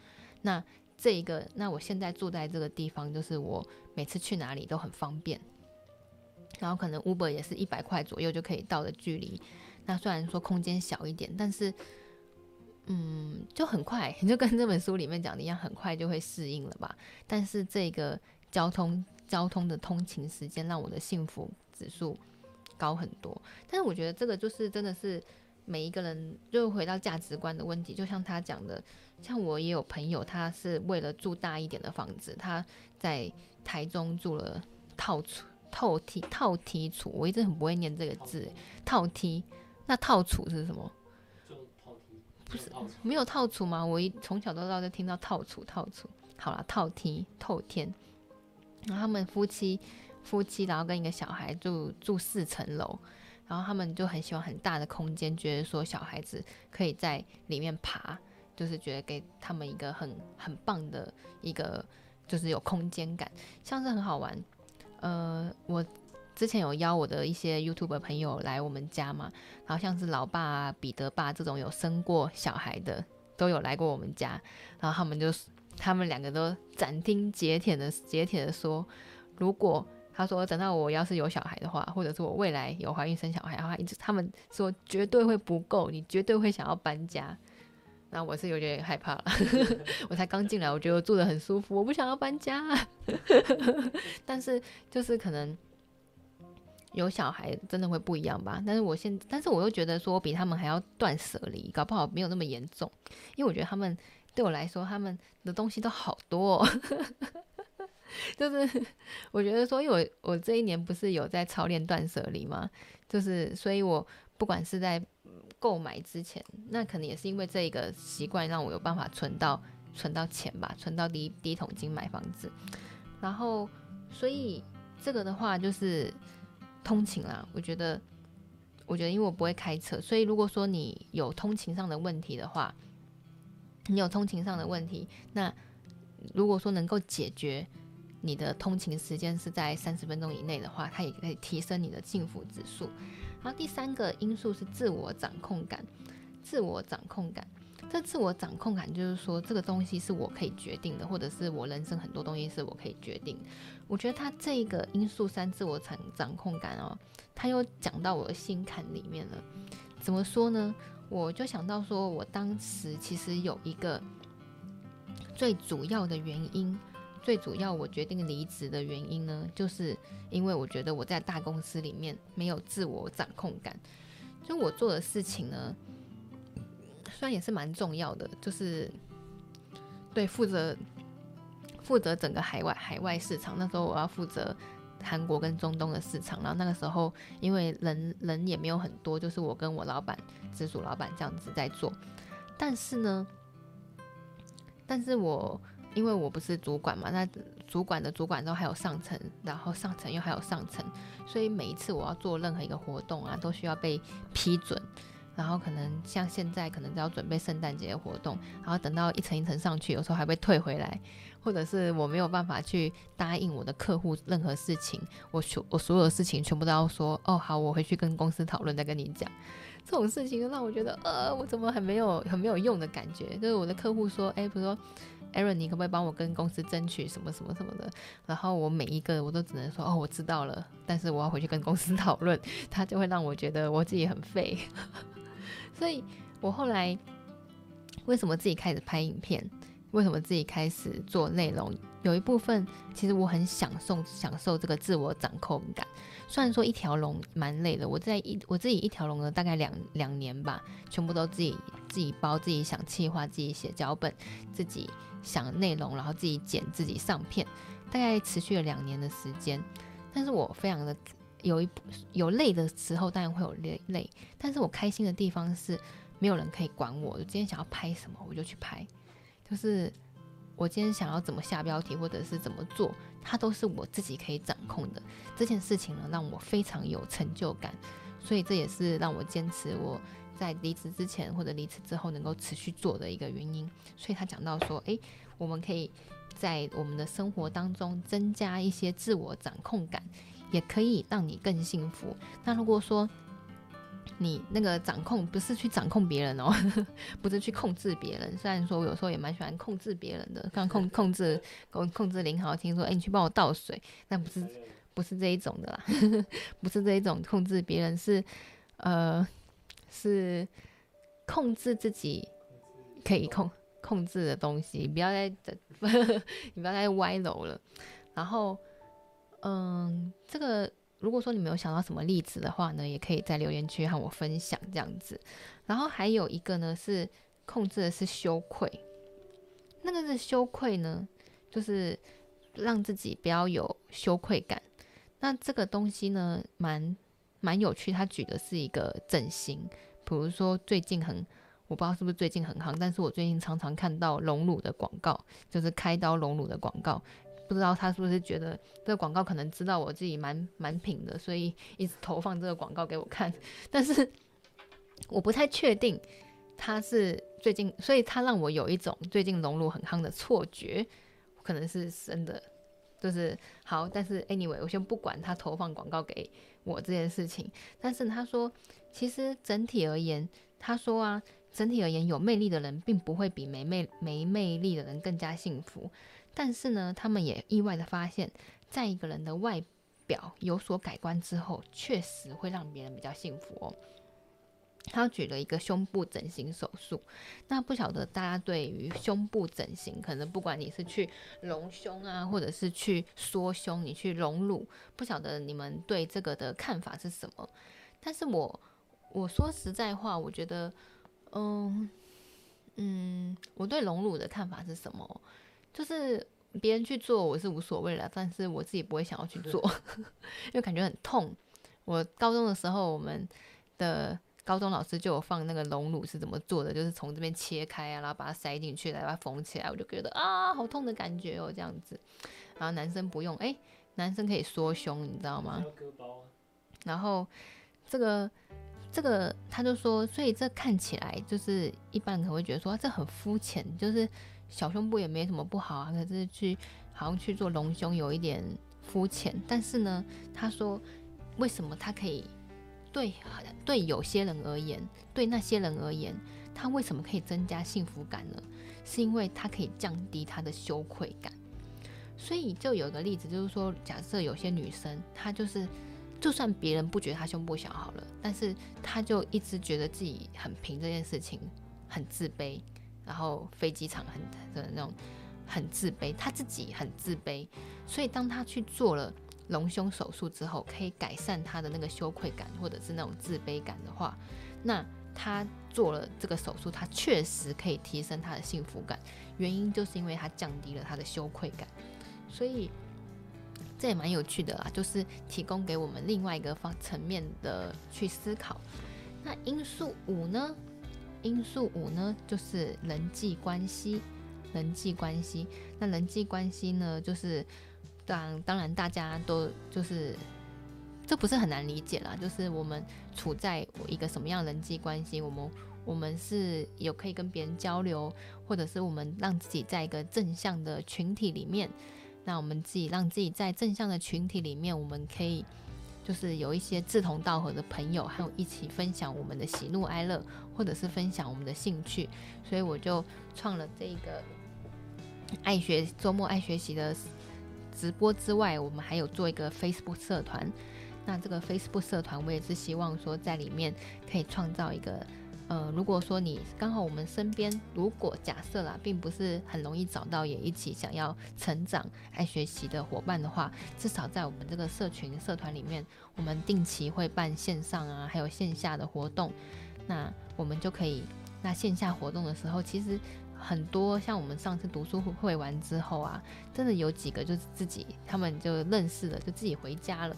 那。这一个，那我现在住在这个地方，就是我每次去哪里都很方便，然后可能 Uber 也是一百块左右就可以到的距离。那虽然说空间小一点，但是，嗯，就很快，你 就跟这本书里面讲的一样，很快就会适应了吧。但是这个交通交通的通勤时间让我的幸福指数高很多。但是我觉得这个就是真的是每一个人，就回到价值观的问题，就像他讲的。像我也有朋友，他是为了住大一点的房子，他在台中住了套厨套梯套梯厨，我一直很不会念这个字，套梯。那套厨是什么？不是没有套厨吗？我一从小到大就听到套厨套厨。好了，套梯透天。然后他们夫妻夫妻，然后跟一个小孩住住四层楼，然后他们就很喜欢很大的空间，觉得说小孩子可以在里面爬。就是觉得给他们一个很很棒的一个，就是有空间感，像是很好玩。呃，我之前有邀我的一些 YouTube 朋友来我们家嘛，然后像是老爸啊、彼得爸这种有生过小孩的都有来过我们家，然后他们就他们两个都斩钉截铁的截铁的说，如果他说等到我要是有小孩的话，或者是我未来有怀孕生小孩的话，一直他们说绝对会不够，你绝对会想要搬家。那我是有点害怕了，我才刚进来，我觉得我住的很舒服，我不想要搬家。但是就是可能有小孩真的会不一样吧。但是我现，但是我又觉得说我比他们还要断舍离，搞不好没有那么严重，因为我觉得他们对我来说，他们的东西都好多哦。就是我觉得说，因为我我这一年不是有在操练断舍离吗？就是所以我不管是在。购买之前，那可能也是因为这一个习惯，让我有办法存到存到钱吧，存到第一第一桶金买房子。然后，所以这个的话就是通勤啦。我觉得，我觉得因为我不会开车，所以如果说你有通勤上的问题的话，你有通勤上的问题，那如果说能够解决你的通勤时间是在三十分钟以内的话，它也可以提升你的幸福指数。然后第三个因素是自我掌控感，自我掌控感，这自我掌控感就是说这个东西是我可以决定的，或者是我人生很多东西是我可以决定。我觉得他这个因素三，自我掌掌控感哦，他又讲到我的心坎里面了。怎么说呢？我就想到说，我当时其实有一个最主要的原因。最主要，我决定离职的原因呢，就是因为我觉得我在大公司里面没有自我掌控感。就我做的事情呢，虽然也是蛮重要的，就是对负责负责整个海外海外市场。那时候我要负责韩国跟中东的市场。然后那个时候，因为人人也没有很多，就是我跟我老板、直属老板这样子在做。但是呢，但是我因为我不是主管嘛，那主管的主管都还有上层，然后上层又还有上层，所以每一次我要做任何一个活动啊，都需要被批准。然后可能像现在，可能都要准备圣诞节的活动，然后等到一层一层上去，有时候还被退回来，或者是我没有办法去答应我的客户任何事情，我所我所有的事情全部都要说哦好，我回去跟公司讨论再跟你讲。这种事情让我觉得呃，我怎么很没有很没有用的感觉？就是我的客户说，哎，比如说 Aaron，你可不可以帮我跟公司争取什么什么什么的？然后我每一个我都只能说哦，我知道了，但是我要回去跟公司 讨论，他就会让我觉得我自己很废。所以，我后来为什么自己开始拍影片？为什么自己开始做内容？有一部分其实我很享受享受这个自我掌控感。虽然说一条龙蛮累的，我在一我自己一条龙了大概两两年吧，全部都自己自己包，自己想企划，自己写脚本，自己想内容，然后自己剪，自己上片，大概持续了两年的时间。但是我非常的。有一有累的时候，当然会有累累，但是我开心的地方是没有人可以管我，我今天想要拍什么我就去拍，就是我今天想要怎么下标题或者是怎么做，它都是我自己可以掌控的。这件事情呢，让我非常有成就感，所以这也是让我坚持我在离职之前或者离职之后能够持续做的一个原因。所以他讲到说，诶，我们可以在我们的生活当中增加一些自我掌控感。也可以让你更幸福。那如果说你那个掌控不是去掌控别人哦，不是去控制别人。虽然说我有时候也蛮喜欢控制别人的，刚控 控制控控制林豪，听说哎，你去帮我倒水，但不是不是这一种的啦，不是这一种控制别人，是呃是控制自己可以控控制的东西。不要再你不要再歪楼了，然后。嗯，这个如果说你没有想到什么例子的话呢，也可以在留言区和我分享这样子。然后还有一个呢，是控制的是羞愧，那个是羞愧呢，就是让自己不要有羞愧感。那这个东西呢，蛮蛮有趣。他举的是一个整形，比如说最近很，我不知道是不是最近很夯，但是我最近常常看到隆乳的广告，就是开刀隆乳的广告。不知道他是不是觉得这个广告可能知道我自己蛮蛮品的，所以一直投放这个广告给我看。但是我不太确定他是最近，所以他让我有一种最近隆乳很夯的错觉，可能是真的，就是好。但是 anyway，我先不管他投放广告给我这件事情。但是他说，其实整体而言，他说啊，整体而言，有魅力的人并不会比没魅没魅力的人更加幸福。但是呢，他们也意外的发现，在一个人的外表有所改观之后，确实会让别人比较幸福哦。他举了一个胸部整形手术，那不晓得大家对于胸部整形，可能不管你是去隆胸啊，或者是去缩胸，你去隆乳，不晓得你们对这个的看法是什么？但是我我说实在话，我觉得，嗯嗯，我对隆乳的看法是什么？就是别人去做我是无所谓了，但是我自己不会想要去做，因为感觉很痛。我高中的时候，我们的高中老师就有放那个隆乳是怎么做的，就是从这边切开啊，然后把它塞进去，来把它缝起来。我就觉得啊，好痛的感觉哦，这样子。然后男生不用，诶，男生可以缩胸，你知道吗？然后这个这个他就说，所以这看起来就是一般人可能会觉得说这很肤浅，就是。小胸部也没什么不好啊，可是去好像去做隆胸有一点肤浅。但是呢，他说为什么他可以对对有些人而言，对那些人而言，他为什么可以增加幸福感呢？是因为他可以降低他的羞愧感。所以就有一个例子，就是说，假设有些女生，她就是就算别人不觉得她胸部小好了，但是她就一直觉得自己很平这件事情很自卑。然后飞机场很的那种很自卑，他自己很自卑，所以当他去做了隆胸手术之后，可以改善他的那个羞愧感或者是那种自卑感的话，那他做了这个手术，他确实可以提升他的幸福感。原因就是因为他降低了他的羞愧感，所以这也蛮有趣的啦，就是提供给我们另外一个方层面的去思考。那因素五呢？因素五呢，就是人际关系。人际关系，那人际关系呢，就是当当然大家都就是这不是很难理解啦，就是我们处在一个什么样人际关系，我们我们是有可以跟别人交流，或者是我们让自己在一个正向的群体里面，那我们自己让自己在正向的群体里面，我们可以。就是有一些志同道合的朋友，还有一起分享我们的喜怒哀乐，或者是分享我们的兴趣，所以我就创了这个爱学周末爱学习的直播之外，我们还有做一个 Facebook 社团。那这个 Facebook 社团，我也是希望说在里面可以创造一个。呃，如果说你刚好我们身边，如果假设啦，并不是很容易找到也一起想要成长、爱学习的伙伴的话，至少在我们这个社群社团里面，我们定期会办线上啊，还有线下的活动，那我们就可以，那线下活动的时候，其实很多像我们上次读书会完之后啊，真的有几个就是自己他们就认识了，就自己回家了。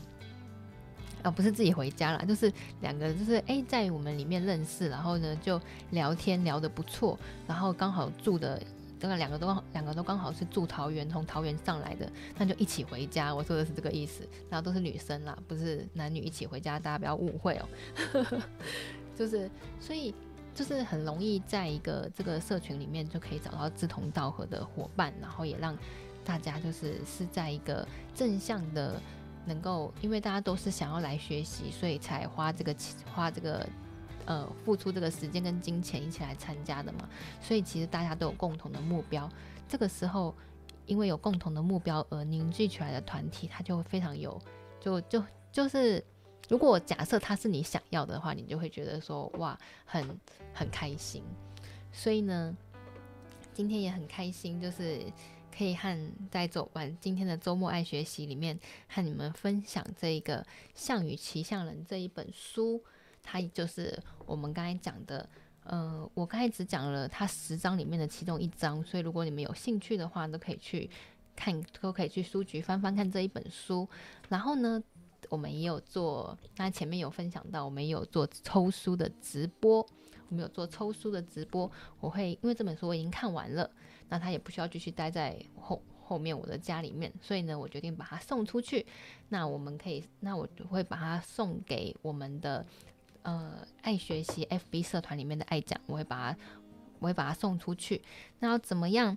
啊，不是自己回家了，就是两个，就是哎，在我们里面认识，然后呢就聊天聊得不错，然后刚好住的，这个两个都两个都刚好是住桃园，从桃园上来的，那就一起回家。我说的是这个意思，然后都是女生啦，不是男女一起回家，大家不要误会哦。就是所以就是很容易在一个这个社群里面就可以找到志同道合的伙伴，然后也让大家就是是在一个正向的。能够，因为大家都是想要来学习，所以才花这个花这个呃付出这个时间跟金钱一起来参加的嘛。所以其实大家都有共同的目标。这个时候，因为有共同的目标而凝聚起来的团体，它就会非常有，就就就是，如果假设它是你想要的话，你就会觉得说哇，很很开心。所以呢，今天也很开心，就是。可以和在走完今天的周末爱学习里面，和你们分享这一个《项羽骑象人》这一本书，它就是我们刚才讲的。呃，我刚才只讲了它十章里面的其中一章，所以如果你们有兴趣的话，都可以去看，都可以去书局翻翻看这一本书。然后呢，我们也有做，那前面有分享到，我们也有做抽书的直播，我们有做抽书的直播。我会因为这本书我已经看完了。那他也不需要继续待在后后面我的家里面，所以呢，我决定把它送出去。那我们可以，那我会把它送给我们的呃爱学习 FB 社团里面的爱讲，我会把它，我会把它送出去。那要怎么样？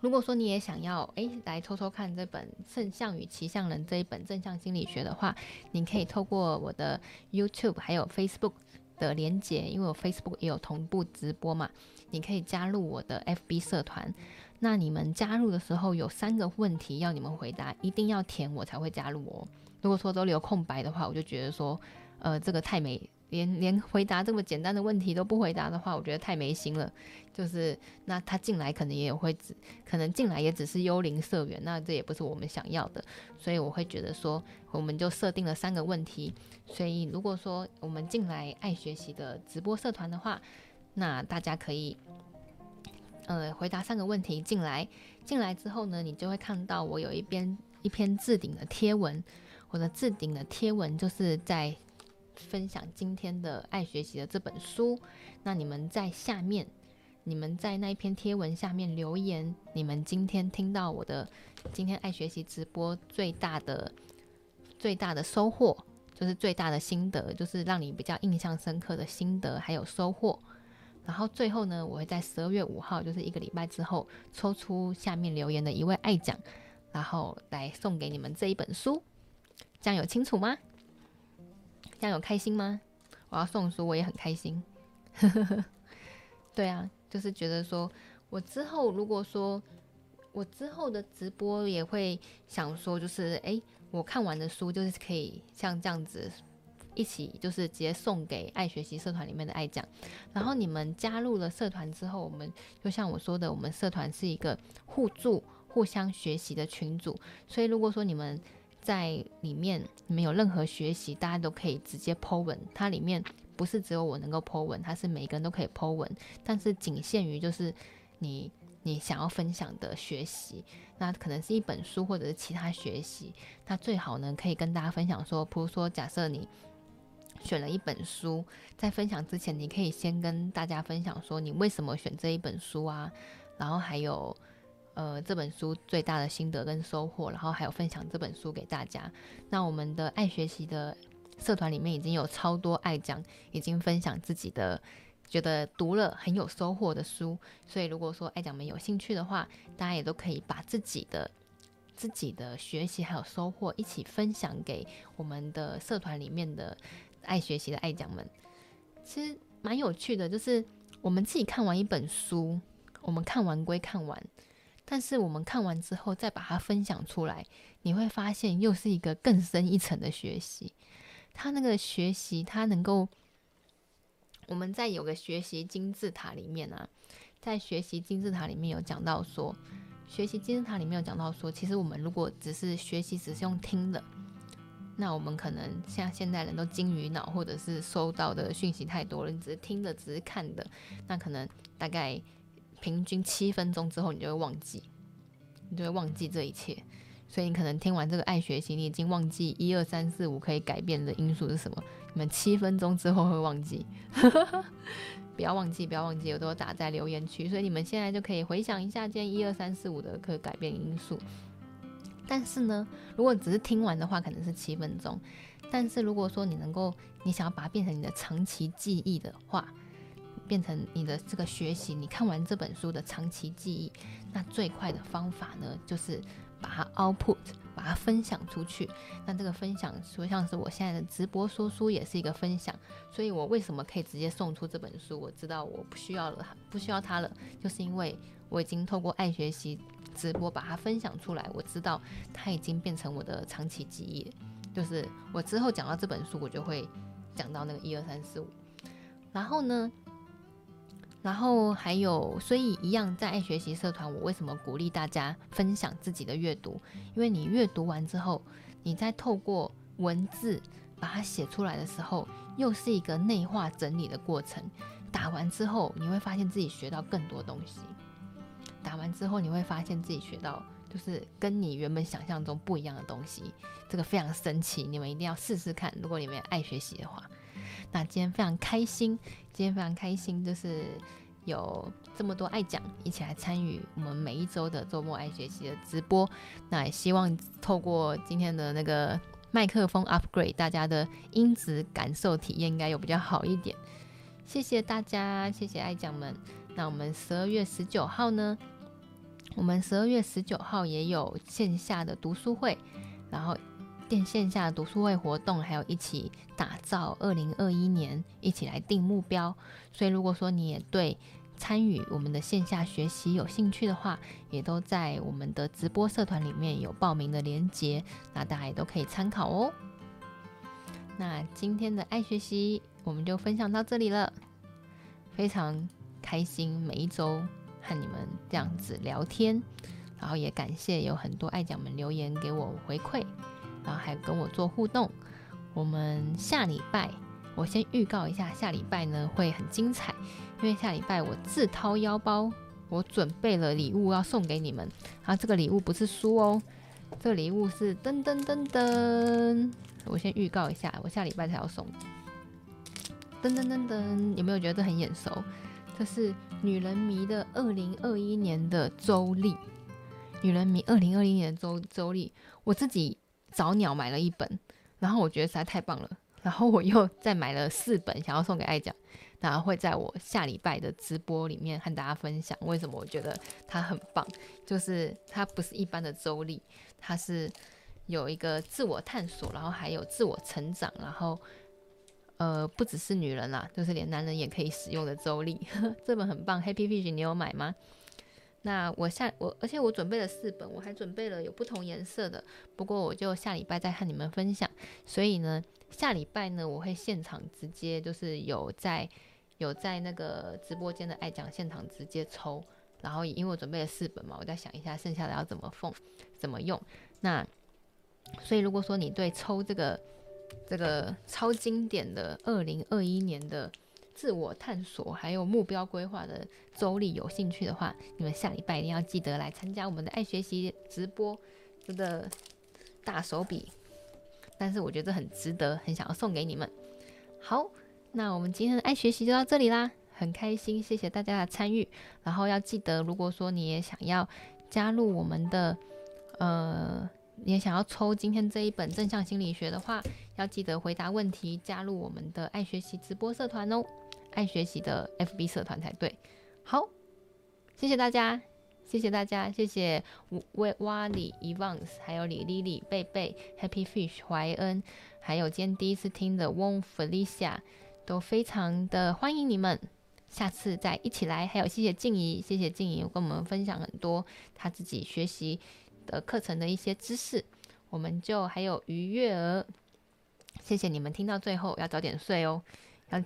如果说你也想要哎来抽抽看这本《圣象与骑象人》这一本正向心理学的话，你可以透过我的 YouTube 还有 Facebook 的连结，因为我 Facebook 也有同步直播嘛。你可以加入我的 FB 社团，那你们加入的时候有三个问题要你们回答，一定要填我才会加入哦。如果说都留空白的话，我就觉得说，呃，这个太没，连连回答这么简单的问题都不回答的话，我觉得太没心了。就是那他进来可能也会只，可能进来也只是幽灵社员，那这也不是我们想要的。所以我会觉得说，我们就设定了三个问题。所以如果说我们进来爱学习的直播社团的话，那大家可以，呃，回答三个问题进来。进来之后呢，你就会看到我有一篇一篇置顶的贴文。我的置顶的贴文就是在分享今天的爱学习的这本书。那你们在下面，你们在那一篇贴文下面留言，你们今天听到我的今天爱学习直播最大的最大的收获，就是最大的心得，就是让你比较印象深刻的心得还有收获。然后最后呢，我会在十二月五号，就是一个礼拜之后，抽出下面留言的一位爱奖，然后来送给你们这一本书。这样有清楚吗？这样有开心吗？我要送书，我也很开心。对啊，就是觉得说，我之后如果说我之后的直播也会想说，就是诶，我看完的书就是可以像这样子。一起就是直接送给爱学习社团里面的爱讲，然后你们加入了社团之后，我们就像我说的，我们社团是一个互助、互相学习的群组，所以如果说你们在里面你们有任何学习，大家都可以直接 po 文。它里面不是只有我能够 po 文，它是每个人都可以 po 文，但是仅限于就是你你想要分享的学习，那可能是一本书或者是其他学习，那最好呢可以跟大家分享说，比如说假设你选了一本书，在分享之前，你可以先跟大家分享说你为什么选这一本书啊，然后还有呃这本书最大的心得跟收获，然后还有分享这本书给大家。那我们的爱学习的社团里面已经有超多爱讲，已经分享自己的。觉得读了很有收获的书，所以如果说爱讲们有兴趣的话，大家也都可以把自己的自己的学习还有收获一起分享给我们的社团里面的爱学习的爱讲们。其实蛮有趣的，就是我们自己看完一本书，我们看完归看完，但是我们看完之后再把它分享出来，你会发现又是一个更深一层的学习。他那个学习，他能够。我们在有个学习金字塔里面啊，在学习金字塔里面有讲到说，学习金字塔里面有讲到说，其实我们如果只是学习，只是用听的，那我们可能像现代人都金鱼脑，或者是收到的讯息太多了，你只是听的，只是看的，那可能大概平均七分钟之后，你就会忘记，你就会忘记这一切。所以你可能听完这个爱学习，你已经忘记一二三四五可以改变的因素是什么？你们七分钟之后会忘记，不要忘记，不要忘记，我都打在留言区。所以你们现在就可以回想一下，今天一二三四五的可改变因素。但是呢，如果只是听完的话，可能是七分钟。但是如果说你能够，你想要把它变成你的长期记忆的话，变成你的这个学习，你看完这本书的长期记忆，那最快的方法呢，就是。把它 output，把它分享出去。那这个分享，说像是我现在的直播说书也是一个分享。所以我为什么可以直接送出这本书？我知道我不需要了，不需要它了，就是因为我已经透过爱学习直播把它分享出来。我知道它已经变成我的长期记忆，就是我之后讲到这本书，我就会讲到那个一二三四五。然后呢？然后还有，所以一样在爱学习社团，我为什么鼓励大家分享自己的阅读？因为你阅读完之后，你再透过文字把它写出来的时候，又是一个内化整理的过程。打完之后，你会发现自己学到更多东西。打完之后，你会发现自己学到就是跟你原本想象中不一样的东西，这个非常神奇。你们一定要试试看，如果你们爱学习的话。那今天非常开心，今天非常开心，就是有这么多爱讲一起来参与我们每一周的周末爱学习的直播。那也希望透过今天的那个麦克风 upgrade，大家的音质感受体验应该有比较好一点。谢谢大家，谢谢爱讲们。那我们十二月十九号呢？我们十二月十九号也有线下的读书会，然后。电线下读书会活动，还有一起打造二零二一年，一起来定目标。所以，如果说你也对参与我们的线下学习有兴趣的话，也都在我们的直播社团里面有报名的连接，那大家也都可以参考哦。那今天的爱学习我们就分享到这里了，非常开心每一周和你们这样子聊天，然后也感谢有很多爱讲们留言给我回馈。然后还跟我做互动。我们下礼拜，我先预告一下，下礼拜呢会很精彩，因为下礼拜我自掏腰包，我准备了礼物要送给你们。然后这个礼物不是书哦，这个礼物是噔噔噔噔。我先预告一下，我下礼拜才要送。噔噔噔噔，有没有觉得很眼熟？这是女人迷的二零二一年的周历，女人迷二零二一年的周周历，我自己。早鸟买了一本，然后我觉得实在太棒了，然后我又再买了四本，想要送给爱讲，然后会在我下礼拜的直播里面和大家分享为什么我觉得它很棒。就是它不是一般的周历，它是有一个自我探索，然后还有自我成长，然后呃不只是女人啦，就是连男人也可以使用的周历。这本很棒，Happy Fish，你有买吗？那我下我，而且我准备了四本，我还准备了有不同颜色的，不过我就下礼拜再和你们分享。所以呢，下礼拜呢，我会现场直接就是有在有在那个直播间的爱讲现场直接抽，然后因为我准备了四本嘛，我再想一下剩下的要怎么放怎么用。那所以如果说你对抽这个这个超经典的二零二一年的自我探索还有目标规划的周历有兴趣的话，你们下礼拜一定要记得来参加我们的爱学习直播，真的大手笔，但是我觉得很值得，很想要送给你们。好，那我们今天的爱学习就到这里啦，很开心，谢谢大家的参与。然后要记得，如果说你也想要加入我们的，呃，你也想要抽今天这一本正向心理学的话，要记得回答问题，加入我们的爱学习直播社团哦，爱学习的 FB 社团才对。好，谢谢大家，谢谢大家，谢谢瓦瓦里、Evans，还有李丽丽、贝贝、Happy Fish、怀恩。还有今天第一次听的翁 Felicia 都非常的欢迎你们，下次再一起来。还有谢谢静怡，谢谢静怡跟我们分享很多他自己学习的课程的一些知识。我们就还有于月儿，谢谢你们听到最后要早点睡哦。要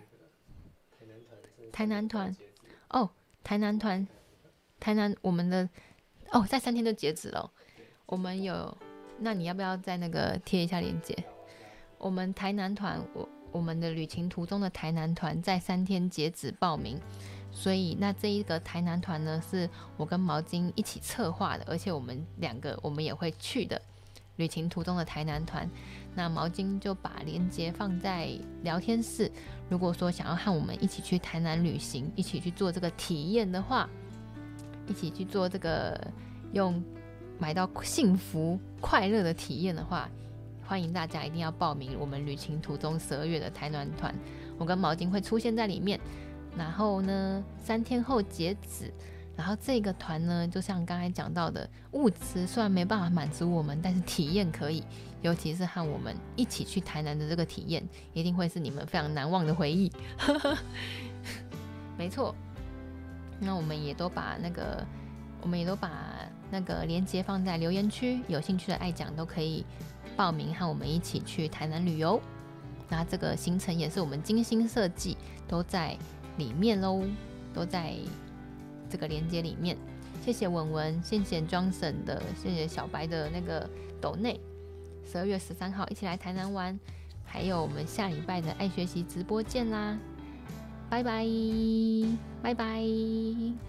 台南团哦，台南团，台南我们的哦，在三天就截止了。我们有，那你要不要在那个贴一下链接？我们台南团，我我们的旅行途中的台南团在三天截止报名，所以那这一个台南团呢，是我跟毛巾一起策划的，而且我们两个我们也会去的旅行途中的台南团。那毛巾就把链接放在聊天室，如果说想要和我们一起去台南旅行，一起去做这个体验的话，一起去做这个用买到幸福快乐的体验的话。欢迎大家一定要报名我们旅行途中十二月的台南团，我跟毛巾会出现在里面。然后呢，三天后截止。然后这个团呢，就像刚才讲到的，物资虽然没办法满足我们，但是体验可以。尤其是和我们一起去台南的这个体验，一定会是你们非常难忘的回忆。没错。那我们也都把那个，我们也都把那个链接放在留言区，有兴趣的爱讲都可以。报名和我们一起去台南旅游，那这个行程也是我们精心设计，都在里面喽，都在这个链接里面。谢谢文文，谢谢庄婶的，谢谢小白的那个抖内。十二月十三号一起来台南玩，还有我们下礼拜的爱学习直播见啦，拜拜，拜拜。